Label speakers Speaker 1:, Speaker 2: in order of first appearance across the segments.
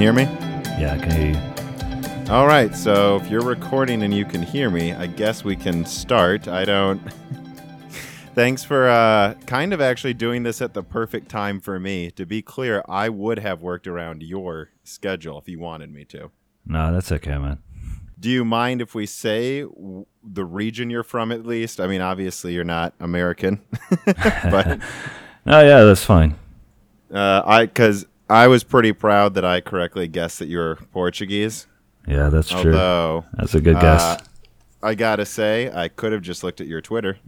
Speaker 1: hear me?
Speaker 2: Yeah, I can hear you.
Speaker 1: All right, so if you're recording and you can hear me, I guess we can start. I don't. Thanks for uh, kind of actually doing this at the perfect time for me. To be clear, I would have worked around your schedule if you wanted me to.
Speaker 2: No, that's okay, man.
Speaker 1: Do you mind if we say w- the region you're from at least? I mean, obviously you're not American, but
Speaker 2: Oh, yeah, that's fine.
Speaker 1: uh, I because I was pretty proud that I correctly guessed that you're Portuguese.
Speaker 2: Yeah, that's true.
Speaker 1: Although
Speaker 2: That's a good
Speaker 1: uh,
Speaker 2: guess.
Speaker 1: I gotta say, I could have just looked at your Twitter.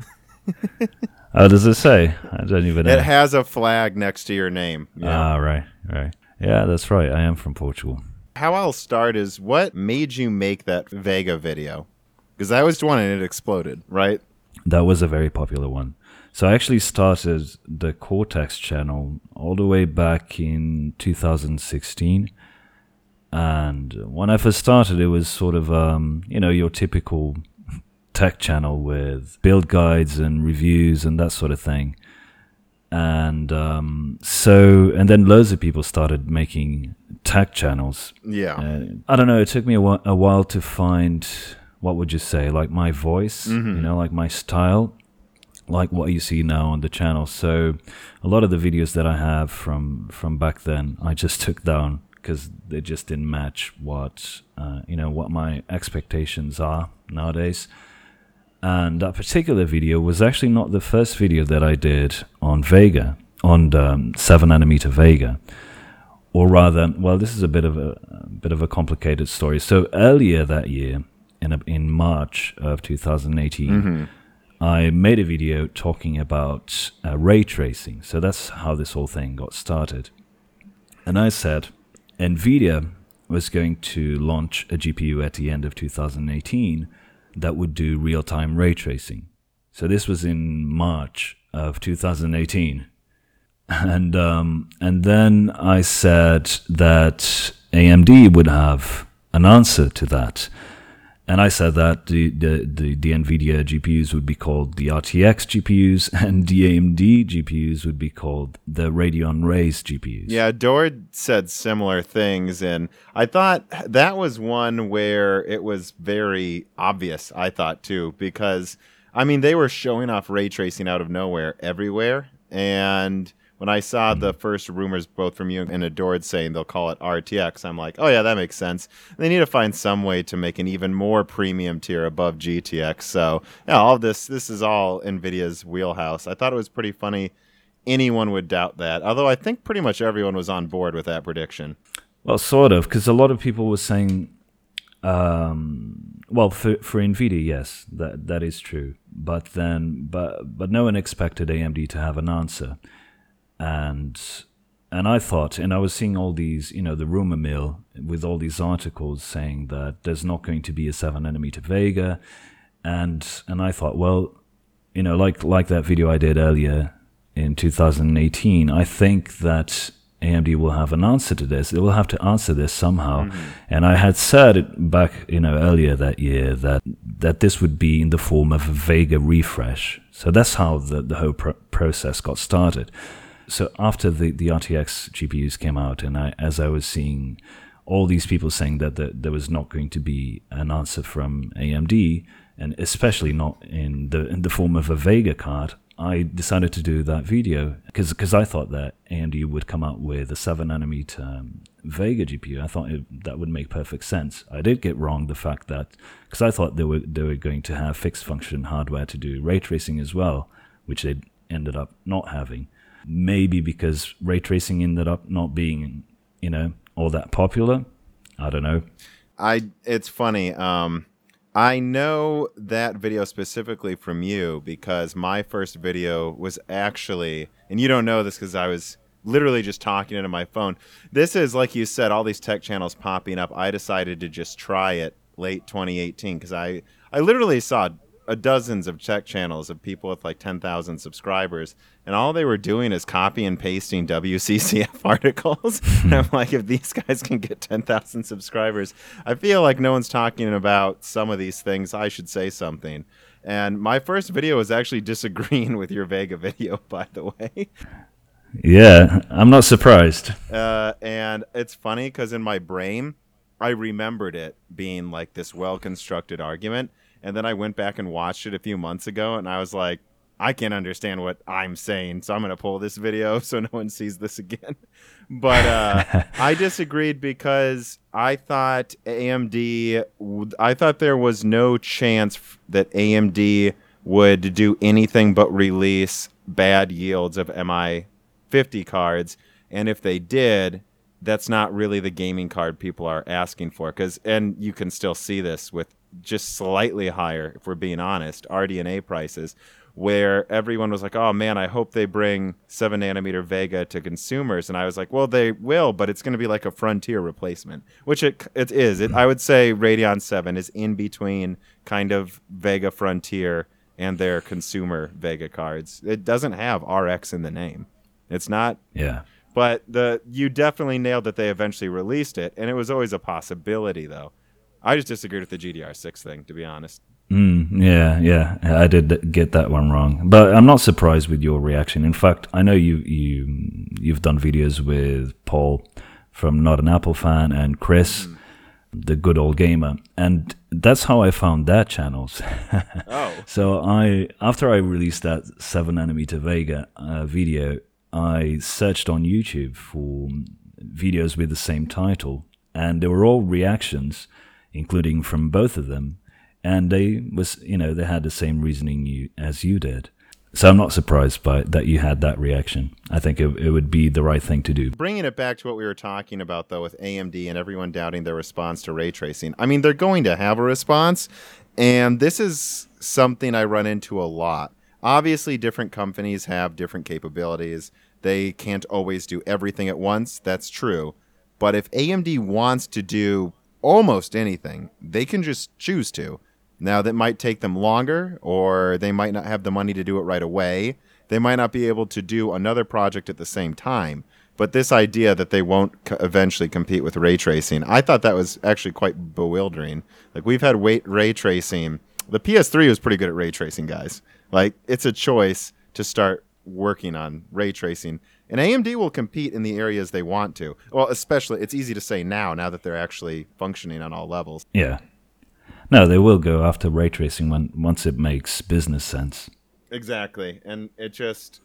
Speaker 2: oh, does it say? I don't even know.
Speaker 1: It has a flag next to your name. you know?
Speaker 2: Ah, right, right. Yeah, that's right. I am from Portugal.
Speaker 1: How I'll start is what made you make that Vega video? Because I was the one and it exploded, right?
Speaker 2: That was a very popular one. So I actually started the Cortex channel all the way back in 2016. And when I first started, it was sort of, um, you know, your typical tech channel with build guides and reviews and that sort of thing. And um, so, and then loads of people started making tech channels
Speaker 1: Yeah.
Speaker 2: uh, I don't know. It took me a whi- a while to find what would you say, like my voice, you know, like my style, like what you see now on the channel. So, a lot of the videos that I have from from back then, I just took down because they just didn't match what uh, you know what my expectations are nowadays. And that particular video was actually not the first video that I did on Vega, on the um, seven nanometer Vega or rather, well, this is a bit of a, a bit of a complicated story. So earlier that year, in a, in March of 2018, I made a video talking about uh, ray tracing. So that's how this whole thing got started. And I said, Nvidia was going to launch a GPU at the end of 2018 that would do real-time ray tracing. So this was in March of 2018 and um, and then I said that AMD would have an answer to that, and I said that the the, the, the NVIDIA GPUs would be called the RTX GPUs, and the AMD GPUs would be called the Radeon Rays GPUs.
Speaker 1: Yeah, Adored said similar things, and I thought that was one where it was very obvious. I thought too, because I mean they were showing off ray tracing out of nowhere everywhere, and when I saw the first rumors, both from you and Adored, saying they'll call it RTX, I'm like, oh yeah, that makes sense. They need to find some way to make an even more premium tier above GTX. So yeah, all this this is all Nvidia's wheelhouse. I thought it was pretty funny. Anyone would doubt that, although I think pretty much everyone was on board with that prediction.
Speaker 2: Well, sort of, because a lot of people were saying, um, well, for for Nvidia, yes, that that is true. But then, but but no one expected AMD to have an answer, and and I thought, and I was seeing all these, you know, the rumor mill with all these articles saying that there's not going to be a seven nanometer Vega, and and I thought, well, you know, like like that video I did earlier in 2018, I think that AMD will have an answer to this. They will have to answer this somehow. Mm-hmm. And I had said it back, you know, earlier that year that that this would be in the form of a Vega refresh. So that's how the the whole pro- process got started. So after the the RTX GPUs came out, and I as I was seeing all these people saying that the, there was not going to be an answer from AMD, and especially not in the in the form of a Vega card, I decided to do that video because I thought that AMD would come out with a seven nanometer um, Vega GPU. I thought it, that would make perfect sense. I did get wrong the fact that because I thought they were they were going to have fixed function hardware to do ray tracing as well, which they ended up not having. Maybe because ray tracing ended up not being you know all that popular. I don't know.
Speaker 1: I it's funny. Um, I know that video specifically from you because my first video was actually, and you don't know this because I was literally just talking into my phone. This is like you said, all these tech channels popping up. I decided to just try it late 2018 because I I literally saw a dozens of tech channels of people with like 10,000 subscribers, and all they were doing is copy and pasting WCCF articles. and I'm like, if these guys can get 10,000 subscribers, I feel like no one's talking about some of these things. I should say something. And my first video was actually disagreeing with your Vega video, by the way.
Speaker 2: Yeah, I'm not surprised.
Speaker 1: Uh, and it's funny because in my brain, I remembered it being like this well constructed argument. And then I went back and watched it a few months ago and I was like, I can't understand what I'm saying, so I'm going to pull this video so no one sees this again. but uh, I disagreed because I thought AMD, I thought there was no chance that AMD would do anything but release bad yields of MI 50 cards. And if they did, that's not really the gaming card people are asking for. Because, and you can still see this with just slightly higher, if we're being honest, RDNA prices where everyone was like, "Oh man, I hope they bring seven nanometer Vega to consumers," and I was like, "Well, they will, but it's going to be like a Frontier replacement, which it it is. It, I would say Radeon Seven is in between kind of Vega Frontier and their consumer Vega cards. It doesn't have RX in the name. It's not.
Speaker 2: Yeah.
Speaker 1: But the you definitely nailed that they eventually released it, and it was always a possibility though. I just disagreed with the GDDR6 thing, to be honest.
Speaker 2: Mm, yeah, yeah, I did get that one wrong, but I'm not surprised with your reaction. In fact, I know you you you've done videos with Paul from Not an Apple Fan and Chris, mm. the good old gamer, and that's how I found their channels.
Speaker 1: oh,
Speaker 2: so I after I released that seven nanometer Vega uh, video, I searched on YouTube for videos with the same title, and they were all reactions, including from both of them and they was you know they had the same reasoning you as you did. So I'm not surprised by that you had that reaction. I think it, it would be the right thing to do.
Speaker 1: Bringing it back to what we were talking about though with AMD and everyone doubting their response to ray tracing. I mean, they're going to have a response, and this is something I run into a lot. Obviously, different companies have different capabilities. They can't always do everything at once. That's true. But if AMD wants to do almost anything, they can just choose to. Now, that might take them longer, or they might not have the money to do it right away. They might not be able to do another project at the same time. But this idea that they won't co- eventually compete with ray tracing, I thought that was actually quite bewildering. Like, we've had wait- ray tracing. The PS3 was pretty good at ray tracing, guys. Like, it's a choice to start working on ray tracing. And AMD will compete in the areas they want to. Well, especially, it's easy to say now, now that they're actually functioning on all levels.
Speaker 2: Yeah. No, they will go after ray tracing when once it makes business sense.
Speaker 1: Exactly, and it just,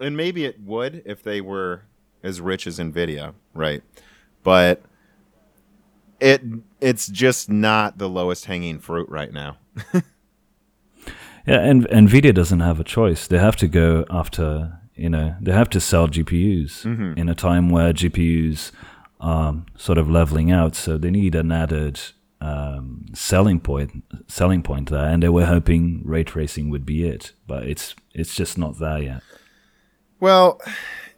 Speaker 1: and maybe it would if they were as rich as Nvidia, right? But it it's just not the lowest hanging fruit right now.
Speaker 2: yeah, and Nvidia doesn't have a choice. They have to go after you know they have to sell GPUs mm-hmm. in a time where GPUs are sort of leveling out, so they need an added um, selling point selling point there, and they were hoping ray tracing would be it, but it's it's just not there yet.
Speaker 1: Well,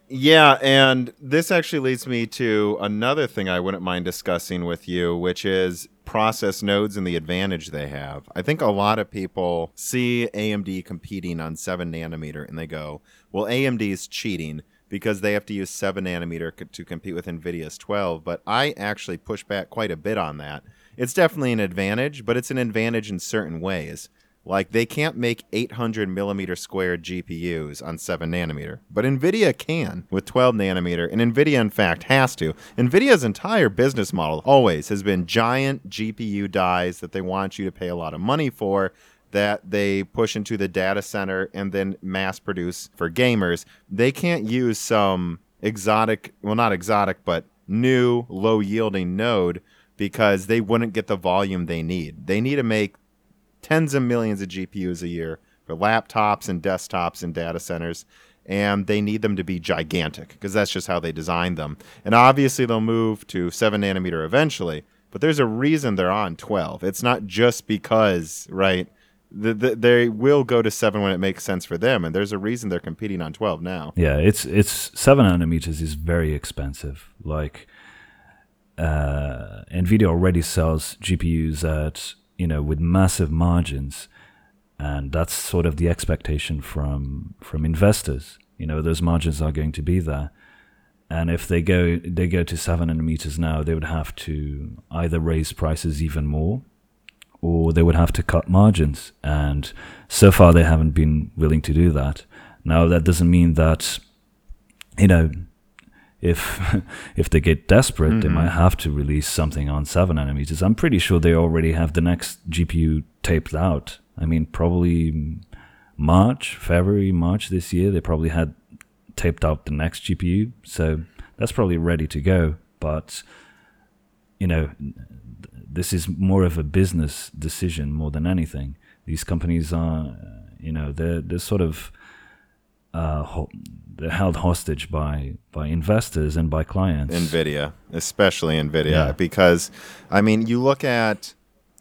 Speaker 1: yeah, and this actually leads me to another thing I wouldn't mind discussing with you, which is process nodes and the advantage they have. I think a lot of people see AMD competing on 7 nanometer and they go, well, AMD is cheating because they have to use 7 nanometer to compete with NVIDIA's 12. But I actually push back quite a bit on that it's definitely an advantage, but it's an advantage in certain ways. Like they can't make 800 millimeter squared GPUs on 7 nanometer, but NVIDIA can with 12 nanometer, and NVIDIA in fact has to. NVIDIA's entire business model always has been giant GPU dies that they want you to pay a lot of money for that they push into the data center and then mass produce for gamers. They can't use some exotic, well, not exotic, but new low yielding node because they wouldn't get the volume they need. They need to make tens of millions of GPUs a year for laptops and desktops and data centers, and they need them to be gigantic because that's just how they designed them. And obviously, they'll move to 7 nanometer eventually, but there's a reason they're on 12. It's not just because, right? The, the, they will go to seven when it makes sense for them, and there's a reason they're competing on twelve now.
Speaker 2: Yeah, it's it's seven nanometers is very expensive. Like uh, Nvidia already sells GPUs at you know with massive margins, and that's sort of the expectation from from investors. You know those margins are going to be there, and if they go they go to seven nanometers now, they would have to either raise prices even more, or they would have to cut margins. And so far, they haven't been willing to do that. Now that doesn't mean that you know, if if they get desperate, mm-hmm. they might have to release something on seven nanometers. I'm pretty sure they already have the next GPU taped out. I mean, probably March, February, March this year. They probably had taped out the next GPU, so that's probably ready to go. But you know, this is more of a business decision more than anything. These companies are, you know, they're they're sort of uh, they're held hostage by by investors and by clients.
Speaker 1: Nvidia, especially Nvidia, yeah. because I mean, you look at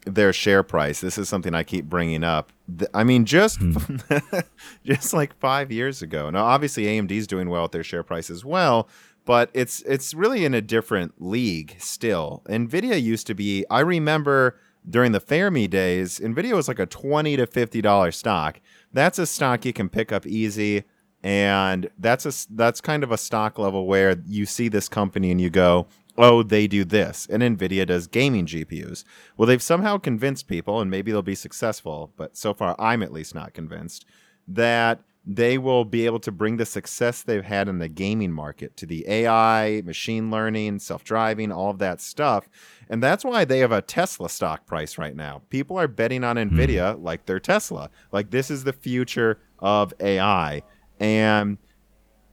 Speaker 1: their share price. This is something I keep bringing up. I mean, just hmm. just like five years ago. Now, obviously, AMD is doing well at their share price as well, but it's it's really in a different league still. Nvidia used to be. I remember during the Fermi days, Nvidia was like a twenty to fifty dollar stock. That's a stock you can pick up easy and that's a that's kind of a stock level where you see this company and you go oh they do this and nvidia does gaming gpus well they've somehow convinced people and maybe they'll be successful but so far i'm at least not convinced that they will be able to bring the success they've had in the gaming market to the ai machine learning self-driving all of that stuff and that's why they have a tesla stock price right now people are betting on hmm. nvidia mm. like they're tesla like this is the future of ai and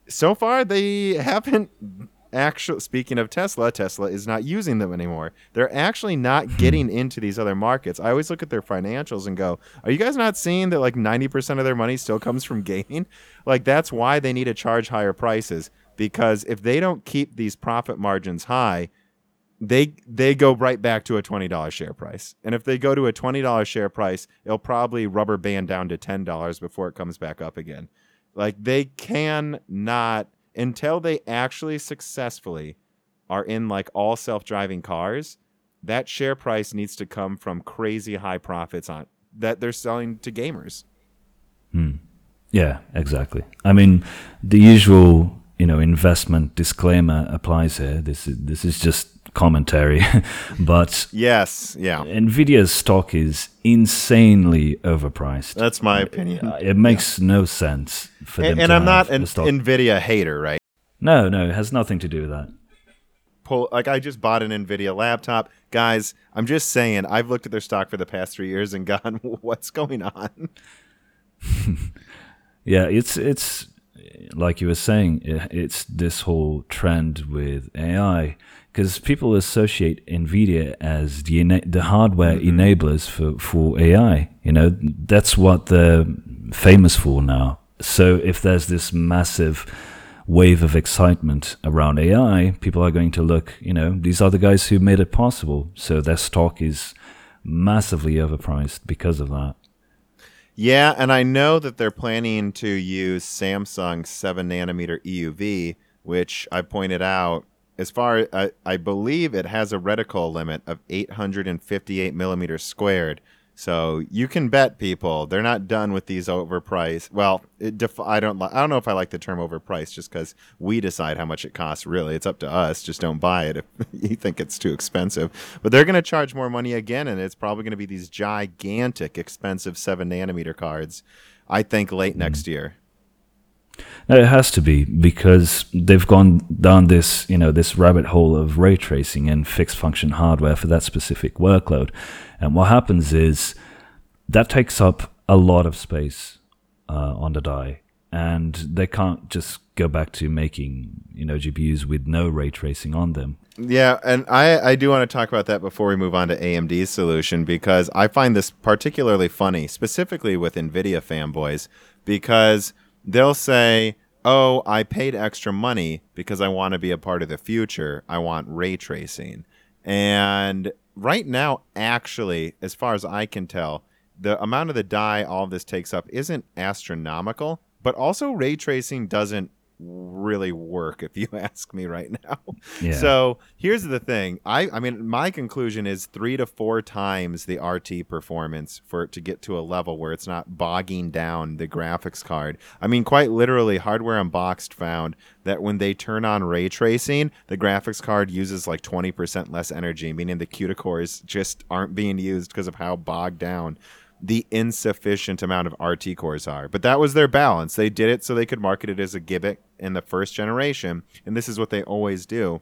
Speaker 1: so far they haven't actually speaking of Tesla, Tesla is not using them anymore. They're actually not hmm. getting into these other markets. I always look at their financials and go, "Are you guys not seeing that like 90% of their money still comes from gaming?" Like that's why they need to charge higher prices because if they don't keep these profit margins high, they they go right back to a $20 share price. And if they go to a $20 share price, it'll probably rubber band down to $10 before it comes back up again. Like they can not until they actually successfully are in like all self-driving cars, that share price needs to come from crazy high profits on that they're selling to gamers.
Speaker 2: Hmm. Yeah, exactly. I mean, the usual, you know, investment disclaimer applies here. This is this is just commentary, but
Speaker 1: yes, yeah,
Speaker 2: Nvidia's stock is insanely overpriced.
Speaker 1: That's my uh, opinion.
Speaker 2: It, it makes yeah. no sense for
Speaker 1: and,
Speaker 2: them. And
Speaker 1: I'm not an Nvidia hater, right?
Speaker 2: No, no, it has nothing to do with that.
Speaker 1: Pull like I just bought an Nvidia laptop, guys. I'm just saying. I've looked at their stock for the past three years and gone, "What's going on?"
Speaker 2: yeah, it's it's like you were saying. It's this whole trend with AI because people associate Nvidia as the the hardware mm-hmm. enablers for for AI. You know, that's what they're famous for now. So if there's this massive wave of excitement around AI, people are going to look. You know, these are the guys who made it possible. So their stock is massively overpriced because of that.
Speaker 1: Yeah, and I know that they're planning to use Samsung 7 nanometer EUV, which I pointed out as far I, I believe it has a reticle limit of 858 millimeters squared. So you can bet people they're not done with these overpriced. Well, def- I don't I don't know if I like the term overpriced just because we decide how much it costs. Really, it's up to us. Just don't buy it if you think it's too expensive. But they're going to charge more money again, and it's probably going to be these gigantic, expensive seven nanometer cards. I think late next mm-hmm. year.
Speaker 2: No, it has to be because they've gone down this, you know, this rabbit hole of ray tracing and fixed function hardware for that specific workload. And what happens is that takes up a lot of space uh, on the die, and they can't just go back to making, you know, GPUs with no ray tracing on them.
Speaker 1: Yeah, and I, I do want to talk about that before we move on to AMD's solution because I find this particularly funny, specifically with NVIDIA fanboys, because they'll say, "Oh, I paid extra money because I want to be a part of the future. I want ray tracing." And right now, actually, as far as I can tell, the amount of the die all of this takes up isn't astronomical, but also ray tracing doesn't really work if you ask me right now. Yeah. So here's the thing. I I mean my conclusion is three to four times the RT performance for it to get to a level where it's not bogging down the graphics card. I mean quite literally Hardware Unboxed found that when they turn on ray tracing, the graphics card uses like 20% less energy, meaning the CUDA cores just aren't being used because of how bogged down the insufficient amount of RT cores are. But that was their balance. They did it so they could market it as a gimmick in the first generation, and this is what they always do.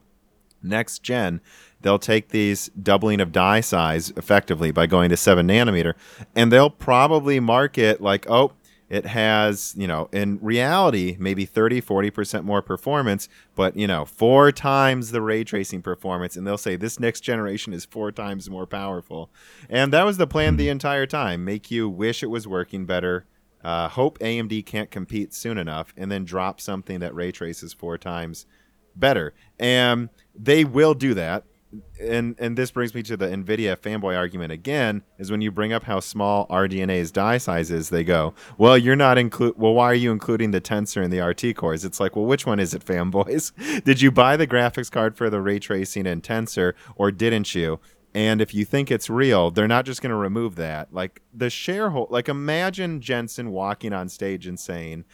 Speaker 1: Next gen, they'll take these doubling of die size effectively by going to 7 nanometer, and they'll probably market like, oh, it has, you know, in reality, maybe 30, 40% more performance, but, you know, four times the ray tracing performance. And they'll say this next generation is four times more powerful. And that was the plan the entire time make you wish it was working better, uh, hope AMD can't compete soon enough, and then drop something that ray traces four times better. And they will do that and and this brings me to the Nvidia fanboy argument again is when you bring up how small RDNA's die size is, they go, "Well, you're not include. Well, why are you including the tensor and the RT cores?" It's like, well, which one is it, fanboys? Did you buy the graphics card for the ray tracing and tensor, or didn't you? And if you think it's real, they're not just going to remove that. Like the shareholder, like imagine Jensen walking on stage and saying,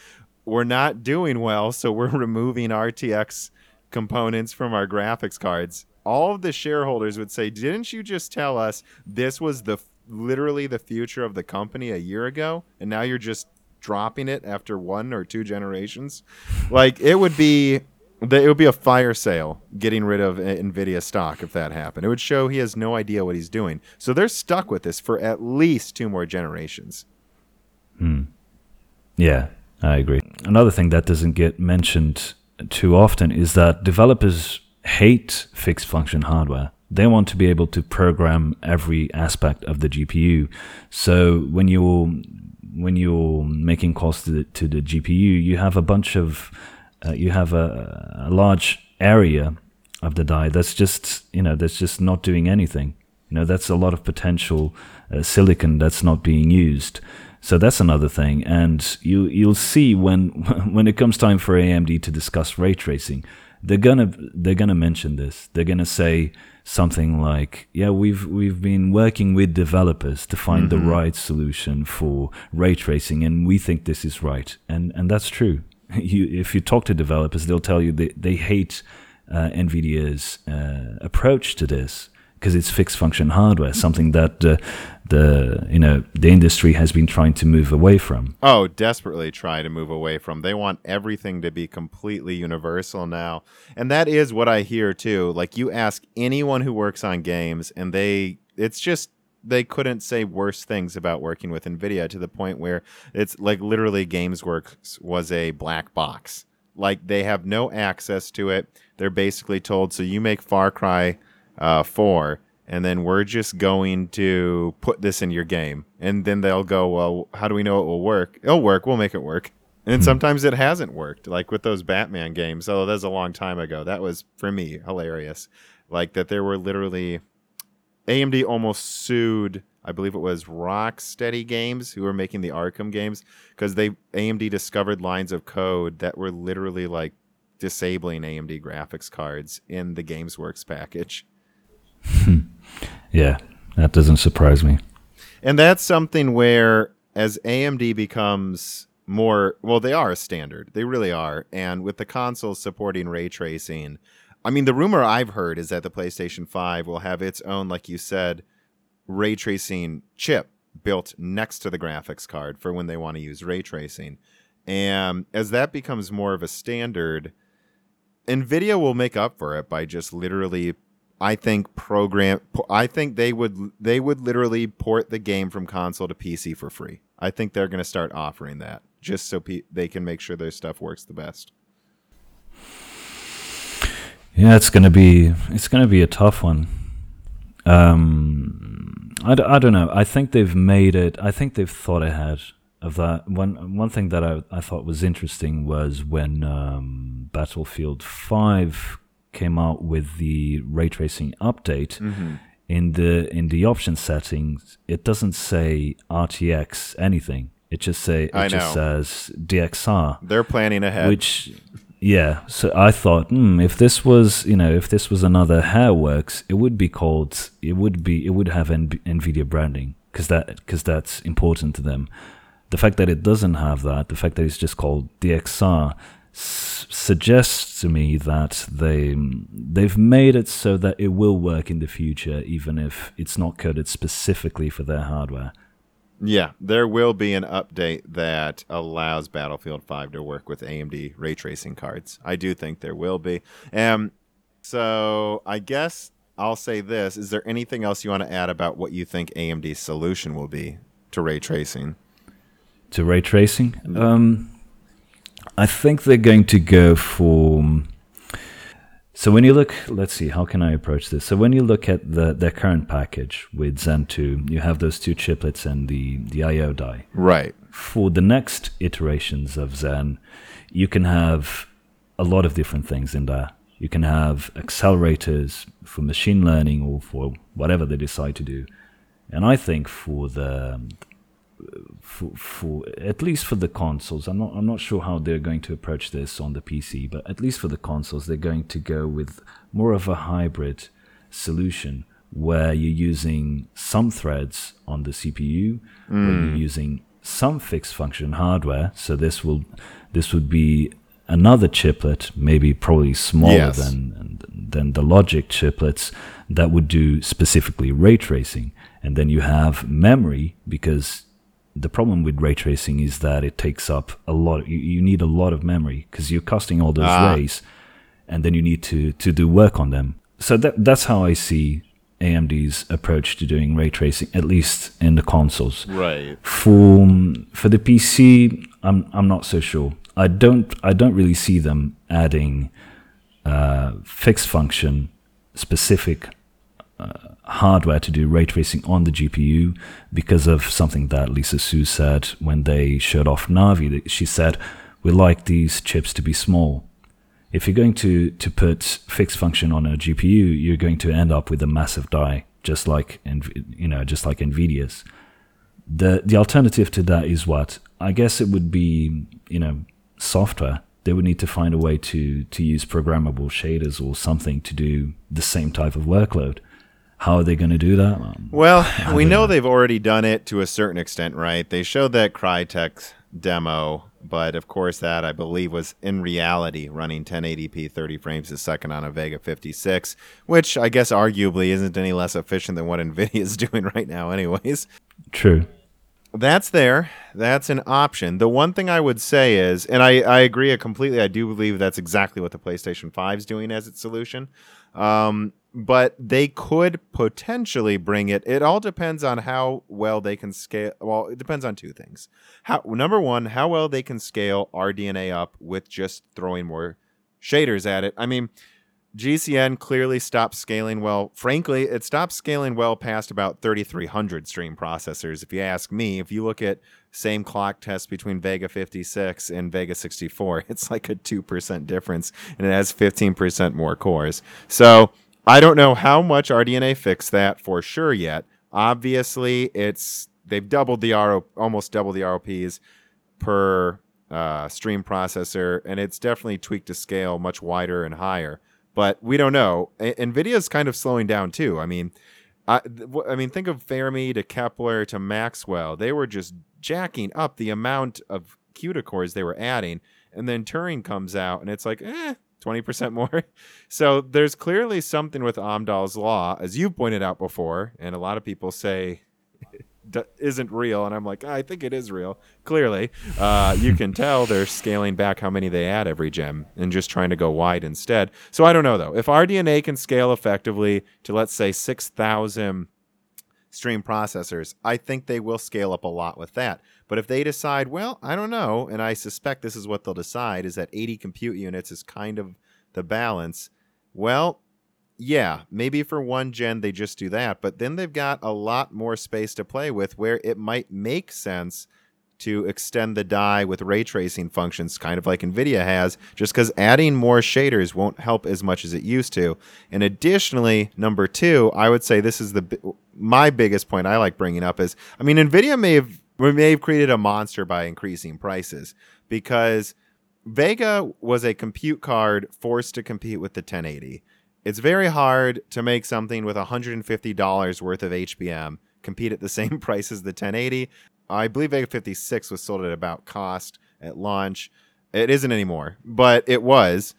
Speaker 1: "We're not doing well, so we're removing RTX." components from our graphics cards all of the shareholders would say, "Didn't you just tell us this was the literally the future of the company a year ago, and now you're just dropping it after one or two generations?" Like it would be. It would be a fire sale getting rid of Nvidia stock if that happened. It would show he has no idea what he's doing. So they're stuck with this for at least two more generations.
Speaker 2: Hmm. Yeah, I agree. Another thing that doesn't get mentioned too often is that developers hate fixed function hardware. They want to be able to program every aspect of the GPU. So when you're when you're making calls to the, to the GPU, you have a bunch of uh, you have a, a large area of the die that's just you know that's just not doing anything. You know that's a lot of potential uh, silicon that's not being used. So that's another thing, and you you'll see when when it comes time for AMD to discuss ray tracing they're gonna they're gonna mention this. They're gonna say something like, "Yeah, we've we've been working with developers to find mm-hmm. the right solution for ray tracing, and we think this is right." And and that's true. You, if you talk to developers, they'll tell you they they hate uh, NVIDIA's uh, approach to this because it's fixed function hardware, something that uh, the you know the industry has been trying to move away from.
Speaker 1: Oh, desperately try to move away from. They want everything to be completely universal now, and that is what I hear too. Like you ask anyone who works on games, and they it's just they couldn't say worse things about working with Nvidia to the point where it's like literally GamesWorks was a black box. Like they have no access to it. They're basically told, so you make Far Cry uh, 4 and then we're just going to put this in your game. And then they'll go well how do we know it will work? It'll work. We'll make it work. And hmm. sometimes it hasn't worked like with those batman games. Oh that's a long time ago. That was for me hilarious. Like that there were literally amd almost sued i believe it was rocksteady games who were making the arkham games because they amd discovered lines of code that were literally like disabling amd graphics cards in the gamesworks package
Speaker 2: yeah, that doesn't surprise me.
Speaker 1: And that's something where, as AMD becomes more, well, they are a standard. They really are. And with the consoles supporting ray tracing, I mean, the rumor I've heard is that the PlayStation 5 will have its own, like you said, ray tracing chip built next to the graphics card for when they want to use ray tracing. And as that becomes more of a standard, NVIDIA will make up for it by just literally I think program I think they would they would literally port the game from console to PC for free. I think they're going to start offering that just so pe- they can make sure their stuff works the best.
Speaker 2: Yeah, it's going to be it's going to be a tough one. Um I d- I don't know. I think they've made it I think they've thought ahead of that. One one thing that I I thought was interesting was when um, Battlefield 5 came out with the ray tracing update, mm-hmm. in the in the option settings, it doesn't say RTX anything. It just say it I just know. says DXR.
Speaker 1: They're planning ahead.
Speaker 2: Which yeah, so I thought, hmm, if this was, you know, if this was another Hairworks, it would be called, it would be, it would have N- Nvidia branding because that, because that's important to them. The fact that it doesn't have that, the fact that it's just called DXR, suggests to me that they they've made it so that it will work in the future, even if it's not coded specifically for their hardware.
Speaker 1: Yeah, there will be an update that allows Battlefield 5 to work with AMD ray tracing cards. I do think there will be. Um, so I guess I'll say this. Is there anything else you want to add about what you think AMD's solution will be to ray tracing?
Speaker 2: To ray tracing? Um, I think they're going to go for. So when you look, let's see, how can I approach this? So when you look at the their current package with Zen 2, you have those two chiplets and the, the I/O die.
Speaker 1: Right.
Speaker 2: For the next iterations of Zen, you can have a lot of different things in there. You can have accelerators for machine learning or for whatever they decide to do. And I think for the for, for at least for the consoles, I'm not I'm not sure how they're going to approach this on the PC, but at least for the consoles, they're going to go with more of a hybrid solution where you're using some threads on the CPU, where you're mm. using some fixed function hardware. So this will this would be another chiplet, maybe probably smaller
Speaker 1: Yes.
Speaker 2: than than the logic chiplets that would do specifically ray tracing. And then you have memory because the problem with ray tracing is that it takes up a lot. You, you need a lot of memory because you're casting all those
Speaker 1: Ah.
Speaker 2: rays, and then you need to to do work on them. So that that's how I see AMD's approach to doing ray tracing, at least in the consoles.
Speaker 1: Right.
Speaker 2: For for the PC, I'm I'm not so sure. I don't I don't really see them adding uh, fixed function specific uh, hardware to do ray tracing on the GPU because of something that Lisa Su said when they showed off Navi. She said, "We like these chips to be small. If you're going to to put fixed function on a GPU, you're going to end up with a massive die, just like you know, just like Nvidia's." the the alternative to that is what I guess it would be you know software. They would need to find a way to to use programmable shaders or something to do the same type of workload. How are they going to do that? Um,
Speaker 1: Well, we know they've already done it to a certain extent, right? They showed that Crytek demo, but of course, that I believe was in reality running 1080p 30 frames a second on a Vega 56, which I guess arguably isn't any less efficient than what NVIDIA is doing right now, anyways.
Speaker 2: true.
Speaker 1: That's there. That's an option. The one thing I would say is, and I, I agree completely, I do believe that's exactly what the PlayStation 5 is doing as its solution. Um, but they could potentially bring it. It all depends on how well they can scale. Well, it depends on two things. How number one, how well they can scale RDNA up with just throwing more shaders at it. I mean, GCN clearly stopped scaling well. Frankly, it stopped scaling well past about 3300 stream processors. If you ask me, if you look at same clock test between Vega 56 and Vega 64, it's like a 2% difference and it has 15% more cores. So I don't know how much RDNA fixed that for sure yet. Obviously, it's they've doubled the RO, almost doubled the ROPs per uh, stream processor, and it's definitely tweaked to scale much wider and higher. But we don't know. A- Nvidia's kind of slowing down too. I mean, I, I mean, think of Fermi to Kepler to Maxwell. They were just jacking up the amount of CUDA cores they were adding, and then Turing comes out, and it's like, eh, twenty percent more. So there's clearly something with Amdahl's law, as you pointed out before, and a lot of people say isn't real, and I'm like, I think it is real. Clearly, uh, you can tell they're scaling back how many they add every gem and just trying to go wide instead. So I don't know though. If RDNA can scale effectively to let's say six thousand stream processors, I think they will scale up a lot with that. But if they decide, well, I don't know, and I suspect this is what they'll decide, is that 80 compute units is kind of the balance. Well, yeah, maybe for one gen they just do that, but then they've got a lot more space to play with where it might make sense to extend the die with ray tracing functions, kind of like NVIDIA has, just because adding more shaders won't help as much as it used to. And additionally, number two, I would say this is the my biggest point I like bringing up is, I mean, NVIDIA may have may have created a monster by increasing prices because Vega was a compute card forced to compete with the 1080. It's very hard to make something with $150 worth of HBM compete at the same price as the 1080. I believe Vega 56 was sold at about cost at launch. It isn't anymore, but it was.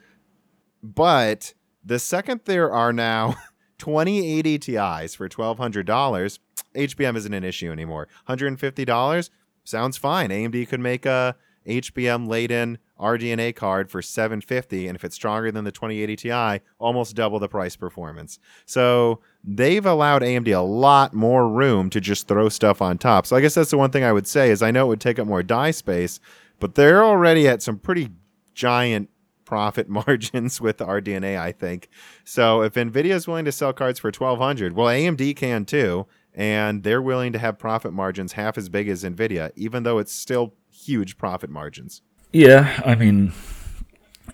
Speaker 1: But the second there are now 2080 Ti's for $1,200. HBM isn't an issue anymore. $150 sounds fine. AMD could make a HBM laden RDNA card for 750, and if it's stronger than the 2080 Ti, almost double the price performance. So, they've allowed AMD a lot more room to just throw stuff on top. So, I guess that's the one thing I would say is I know it would take up more die space, but they're already at some pretty giant profit margins with RDNA, I think. So, if Nvidia is willing to sell cards for 1200, well AMD can too and they're willing to have profit margins half as big as Nvidia, even though it's still huge profit margins.
Speaker 2: Yeah, I mean,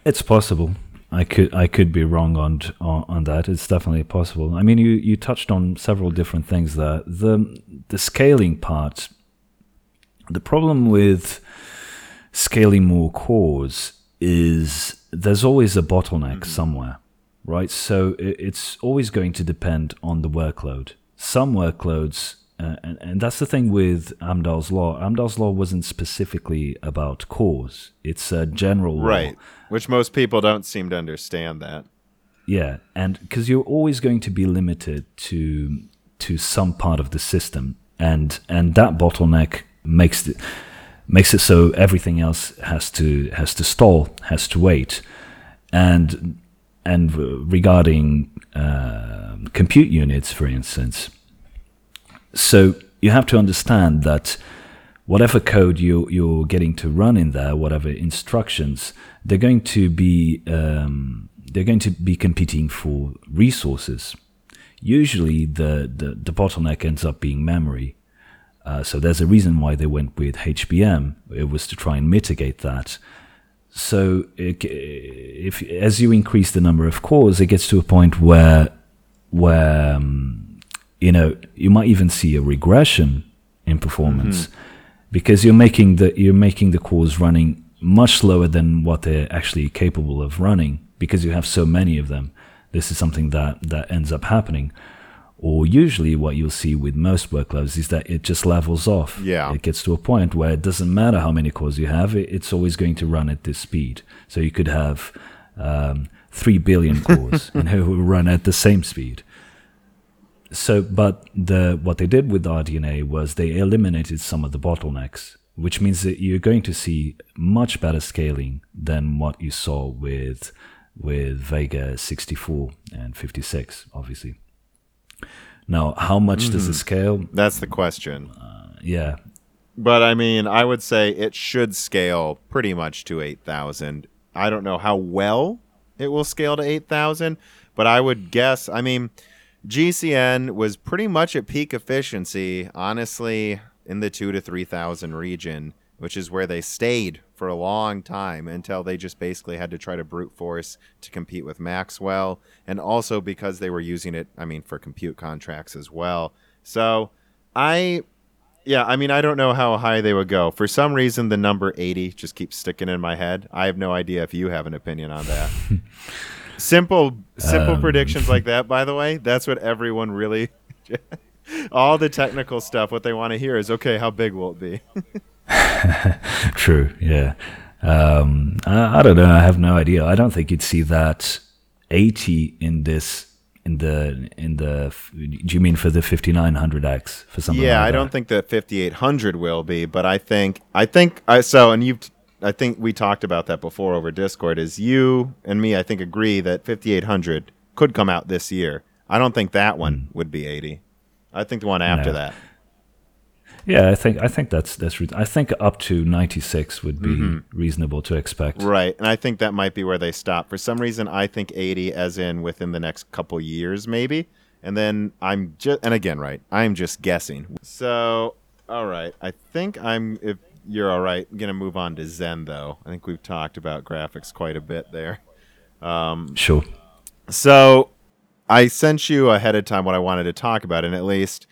Speaker 2: it's possible. I could I could be wrong on on, on that. It's definitely possible. I mean, you, you touched on several different things there. The the scaling part. The problem with scaling more cores is there's always a bottleneck mm-hmm. somewhere, right? So it's always going to depend on the workload some workloads, uh, and, and that's the thing with Amdahl's law. Amdahl's law wasn't specifically about cores; it's a general law,
Speaker 1: right? Which most people don't seem to understand that.
Speaker 2: Yeah, and because you're always going to be limited to to some part of the system, and and that bottleneck makes it makes it so everything else has to has to stall, has to wait, and and regarding uh, compute units, for instance. So you have to understand that whatever code you, you're getting to run in there, whatever instructions, they're going to be um, they're going to be competing for resources. Usually, the, the, the bottleneck ends up being memory. Uh, so there's a reason why they went with HBM. It was to try and mitigate that. So if as you increase the number of cores, it gets to a point where where um, you know you might even see a regression in performance mm-hmm. because you're making the you're making the cores running much slower than what they're actually capable of running because you have so many of them. This is something that that ends up happening or usually what you'll see with most workloads is that it just levels off.
Speaker 1: Yeah.
Speaker 2: It gets to a point where it doesn't matter how many cores you have, it's always going to run at this speed. So you could have um, 3 billion cores and it will run at the same speed. So, but the what they did with the RDNA was they eliminated some of the bottlenecks, which means that you're going to see much better scaling than what you saw with with Vega 64 and 56, obviously. Now, how much mm-hmm. does it scale?
Speaker 1: That's the question.
Speaker 2: Uh, yeah.
Speaker 1: But I mean, I would say it should scale pretty much to 8,000. I don't know how well it will scale to 8,000, but I would guess, I mean, GCN was pretty much at peak efficiency, honestly, in the 2 to 3,000 region, which is where they stayed for a long time until they just basically had to try to brute force to compete with Maxwell, and also because they were using it, I mean, for compute contracts as well. So I, yeah, I mean, I don't know how high they would go. For some reason, the number 80 just keeps sticking in my head. I have no idea if you have an opinion on that. simple, simple um. predictions like that, by the way, that's what everyone really. all the technical stuff, what they want to hear is okay, how big will it be?
Speaker 2: True. Yeah. Um, I, I, don't know. I have no idea. I don't think you'd see that 80 in this in the in the. Do you mean for the 5900X for something?
Speaker 1: Yeah,
Speaker 2: like
Speaker 1: I don't think the 5800 will be, but I think I think I so and you've I think we talked about that before over Discord. Is you and me? I think agree that 5800 could come out this year. I don't think that one mm. would be 80. I think the one after no. that.
Speaker 2: Yeah, I think I think that's that's re- I think up to 96 would be mm-hmm. reasonable to expect.
Speaker 1: Right. And I think that might be where they stop. For some reason I think 80 as in within the next couple years maybe. And then I'm just and again, right. I'm just guessing. So, all right. I think I'm if you're all right, I'm going to move on to Zen though. I think we've talked about graphics quite a bit there. Um,
Speaker 2: sure.
Speaker 1: So, I sent you ahead of time what I wanted to talk about and at least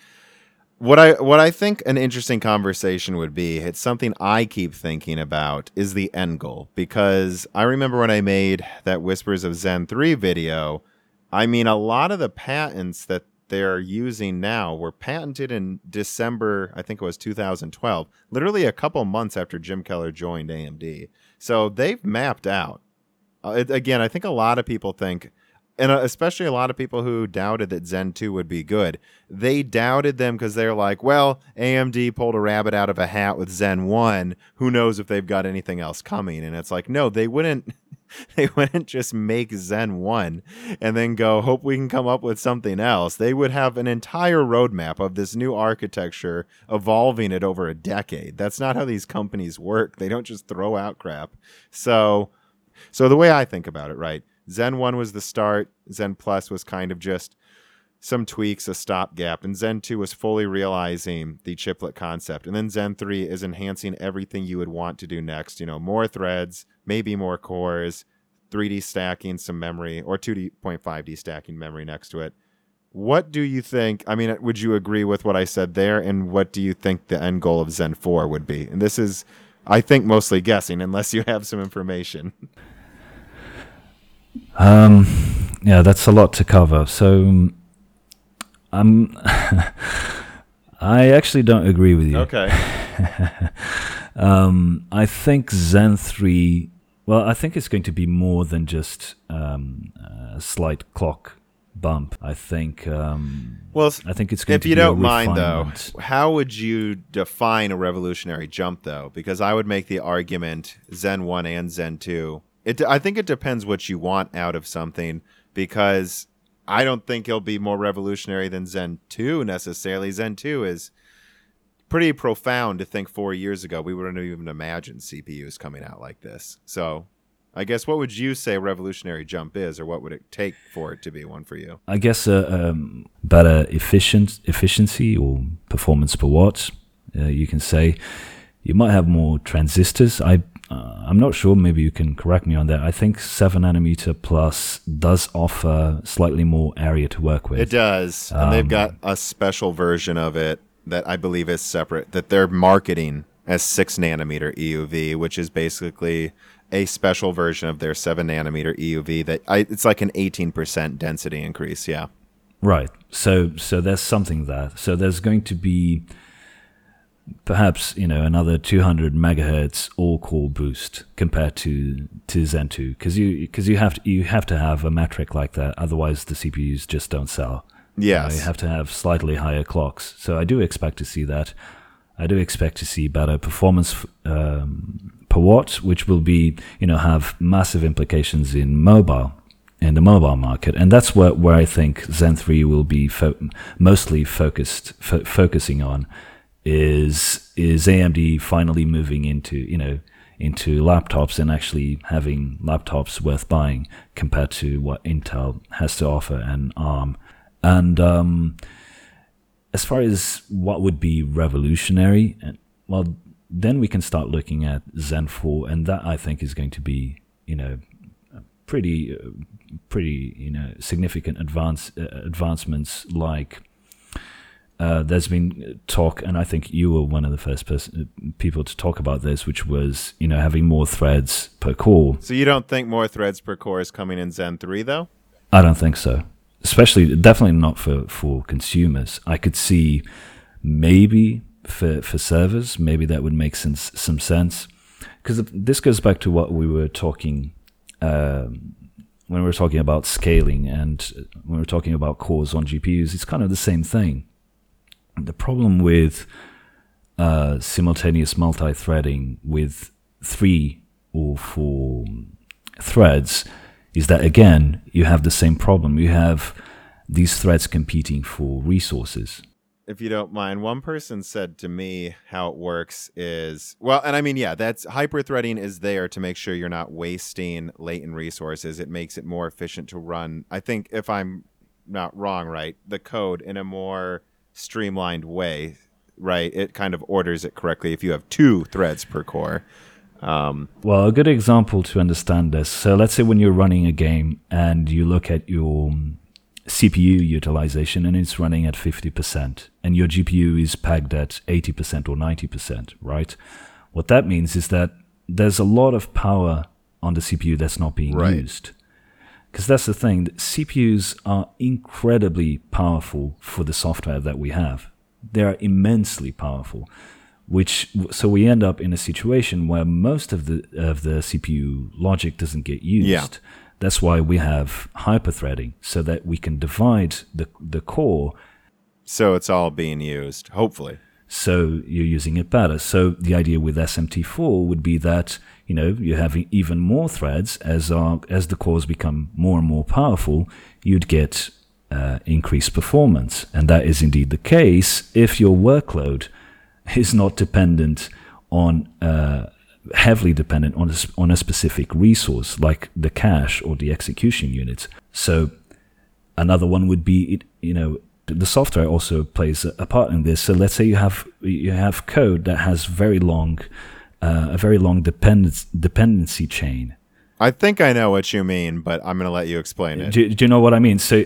Speaker 1: what I what I think an interesting conversation would be, it's something I keep thinking about, is the end goal. Because I remember when I made that Whispers of Zen 3 video, I mean a lot of the patents that they're using now were patented in December, I think it was 2012, literally a couple months after Jim Keller joined AMD. So they've mapped out. Uh, again, I think a lot of people think and uh, especially a lot of people who doubted that Zen 2 would be good. They doubted them because they're like, well, AMD pulled a rabbit out of a hat with Zen 1. Who knows if they've got anything else coming? And it's like, no, they wouldn't. They wouldn't just make Zen 1 and then go, hope we can come up with something else. They would have an entire roadmap of this new architecture, evolving it over a decade. That's not how these companies work. They don't just throw out crap. So, so the way I think about it, right? Zen 1 was the start, Zen Plus was kind of just some tweaks, a stopgap, and Zen 2 was fully realizing the chiplet concept. And then Zen 3 is enhancing everything you would want to do next. You know, more threads, maybe more cores, 3D stacking some memory, or 2.5D stacking memory next to it. What do you think? I mean, would you agree with what I said there? And what do you think the end goal of Zen 4 would be? And this is, I think, mostly guessing, unless you have some information.
Speaker 2: Um, yeah, that's a lot to cover. So, I'm. I actually don't agree with you.
Speaker 1: Okay.
Speaker 2: um, I think Zen 3. Well, I think it's going to be more than just um, a slight clock bump. I think. Um,
Speaker 1: well,
Speaker 2: I think it's going
Speaker 1: if
Speaker 2: to
Speaker 1: you don't mind though, how would you define a revolutionary jump though? Because I would make the argument Zen one and Zen two. It I think it depends what you want out of something because I don't think it'll be more revolutionary than Zen two necessarily. Zen two is pretty profound to think four years ago we wouldn't even imagine CPUs coming out like this. So. I guess what would you say revolutionary jump is, or what would it take for it to be one for you?
Speaker 2: I guess uh, um, better efficient efficiency or performance per watt. Uh, you can say you might have more transistors. I uh, I'm not sure. Maybe you can correct me on that. I think seven nanometer plus does offer slightly more area to work with.
Speaker 1: It does, and they've got a special version of it that I believe is separate that they're marketing as six nanometer EUV, which is basically a special version of their seven nanometer EUV. That I, it's like an eighteen percent density increase. Yeah,
Speaker 2: Right. So so there's something there. So there's going to be perhaps you know another 200 megahertz all core boost compared to to Zen 2 because you because you have to you have to have a metric like that otherwise the CPUs just don't sell. You know, you have to have slightly higher clocks. So I do expect to see that. I do expect to see better performance um, per watt, which will be, you know, have massive implications in mobile, in the mobile market, and that's where where I think Zen three will be fo- mostly focused fo- focusing on is is AMD finally moving into you know into laptops and actually having laptops worth buying compared to what Intel has to offer and ARM. And um, as far as what would be revolutionary, well, then we can start looking at Zen 4, and that I think is going to be, you know, pretty, uh, pretty, you know, significant advance uh, advancements. Like uh, there's been talk, and I think you were one of the first person, people to talk about this, which was, you know, having more threads per core.
Speaker 1: So you don't think more threads per core is coming in Zen three though?
Speaker 2: I don't think so. Especially, definitely not for, for consumers. I could see maybe for, for servers, maybe that would make sense, some sense. Because this goes back to what we were talking um, when we were talking about scaling and when we were talking about cores on GPUs. It's kind of the same thing. The problem with uh, simultaneous multi-threading with three or four threads is that again you have the same problem. You have these threads competing for resources.
Speaker 1: if you don't mind, one person said to me how it works is well, and I mean, yeah, that's hyperthreading is there to make sure you're not wasting latent resources. It makes it more efficient to run. I think if I'm not wrong, right, the code in a more streamlined way, right? It kind of orders it correctly if you have two threads per core. Um,
Speaker 2: Well, a good example to understand this. So let's say when you're running a game and you look at your um, CPU utilization and it's running at 50% and your GPU is pegged at 80% or 90%, right? What that means is that there's a lot of power on the CPU that's not being
Speaker 1: Right.
Speaker 2: used. Because that's the thing, CPUs are incredibly powerful for the software that we have. They are immensely powerful, which so we end up in a situation where most of the of the CPU logic doesn't get used.
Speaker 1: Yeah.
Speaker 2: That's why we have hyperthreading, so that we can divide the the core
Speaker 1: So it's all being used, hopefully.
Speaker 2: So you're using it better. So the idea with SMT4 would be that you know you have even more threads as our, as the cores become more and more powerful, you'd get uh, increased performance, and that is indeed the case if your workload is not dependent on uh, heavily dependent on a, on a specific resource like the cache or the execution units. So another one would be you know the software also plays a part in this. So let's say you have you have code that has very long uh, a very long dependence dependency chain.
Speaker 1: I think I know what you mean, but I'm going to let you explain it.
Speaker 2: do, do you know what i mean? So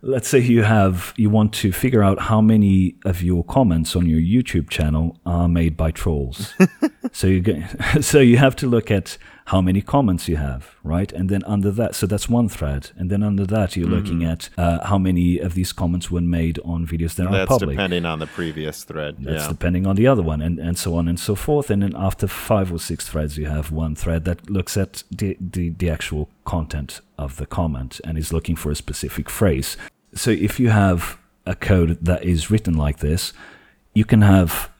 Speaker 2: let's say you have you want to figure out how many of your comments on your youtube channel are made by trolls. So you so you have to look at how many comments you have right? And then under that so that's one thread. And then under that you're looking at uh, how many of these comments were made on videos that are
Speaker 1: That's
Speaker 2: public.
Speaker 1: depending on the previous thread.
Speaker 2: that's
Speaker 1: yeah.
Speaker 2: depending on the other one and, and so on and so forth. And then after five or six threads you have one thread that looks at the, the, the actual content of the comment and is looking for a specific phrase. So if you have a code that is written like this you can have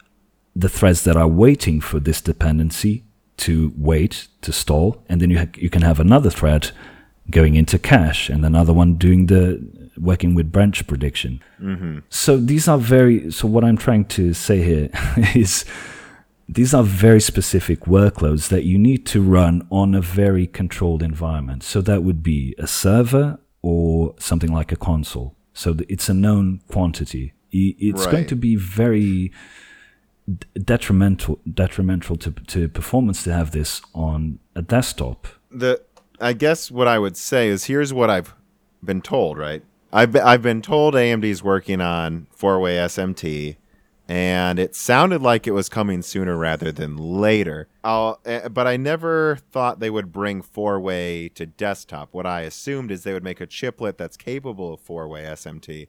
Speaker 2: the threads that are waiting for this dependency to wait to stall and then you, you can have another thread going into cache and another one doing the working with branch prediction. Mm-hmm. So these are very so what i'm trying to say here is these are very specific workloads that you need to run on a very controlled environment. So that would be a server or something like a console. So it's a known quantity. It's going to be very detrimental detrimental to, to performance to have this on a desktop
Speaker 1: the I guess what I would say is here's what I've been told, right? I've been, I've been told AMD's working on four-way SMT and it sounded like it was coming sooner rather than later. I'll, eh, but I never thought they would bring four-way to desktop. What I assumed is they would make a chiplet that's capable of four-way SMT,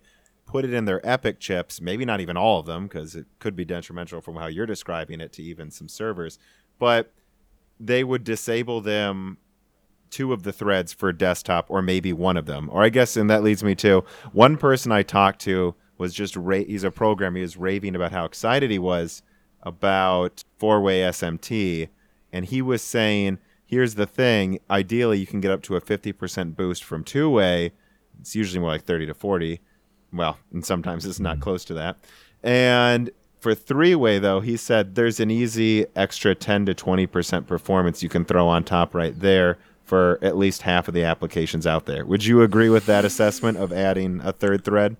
Speaker 1: put it in their EPYC chips, maybe not even all of them because it could be detrimental from how you're describing it to even some servers, but they would disable them two of the threads for desktop or maybe one of them. Or i guess and that leads me to one person i talked to was just ra- he's a programmer he was raving about how excited he was about four-way smt and he was saying here's the thing ideally you can get up to a 50% boost from two-way it's usually more like 30 to 40 well and sometimes it's not mm-hmm. close to that and for three-way though he said there's an easy extra 10 to 20% performance you can throw on top right there for at least half of the applications out there would you agree with that assessment of adding a third thread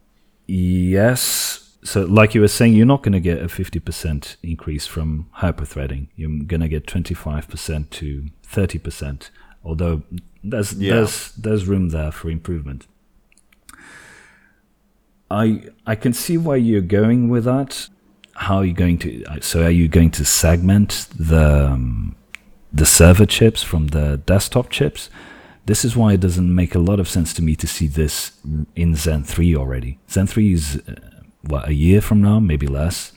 Speaker 2: Yes. So, like you were saying, you're not going to get a 50% increase from hyperthreading. You're going to get 25% to 30%. Although there's
Speaker 1: Yeah.
Speaker 2: there's there's room there for improvement. I I can see where you're going with that. How are you going to? So, are you going to segment the um, the server chips from the desktop chips? This is why it doesn't make a lot of sense to me to see this in Zen 3 already. Zen 3 is, uh, what, a year from now, maybe less.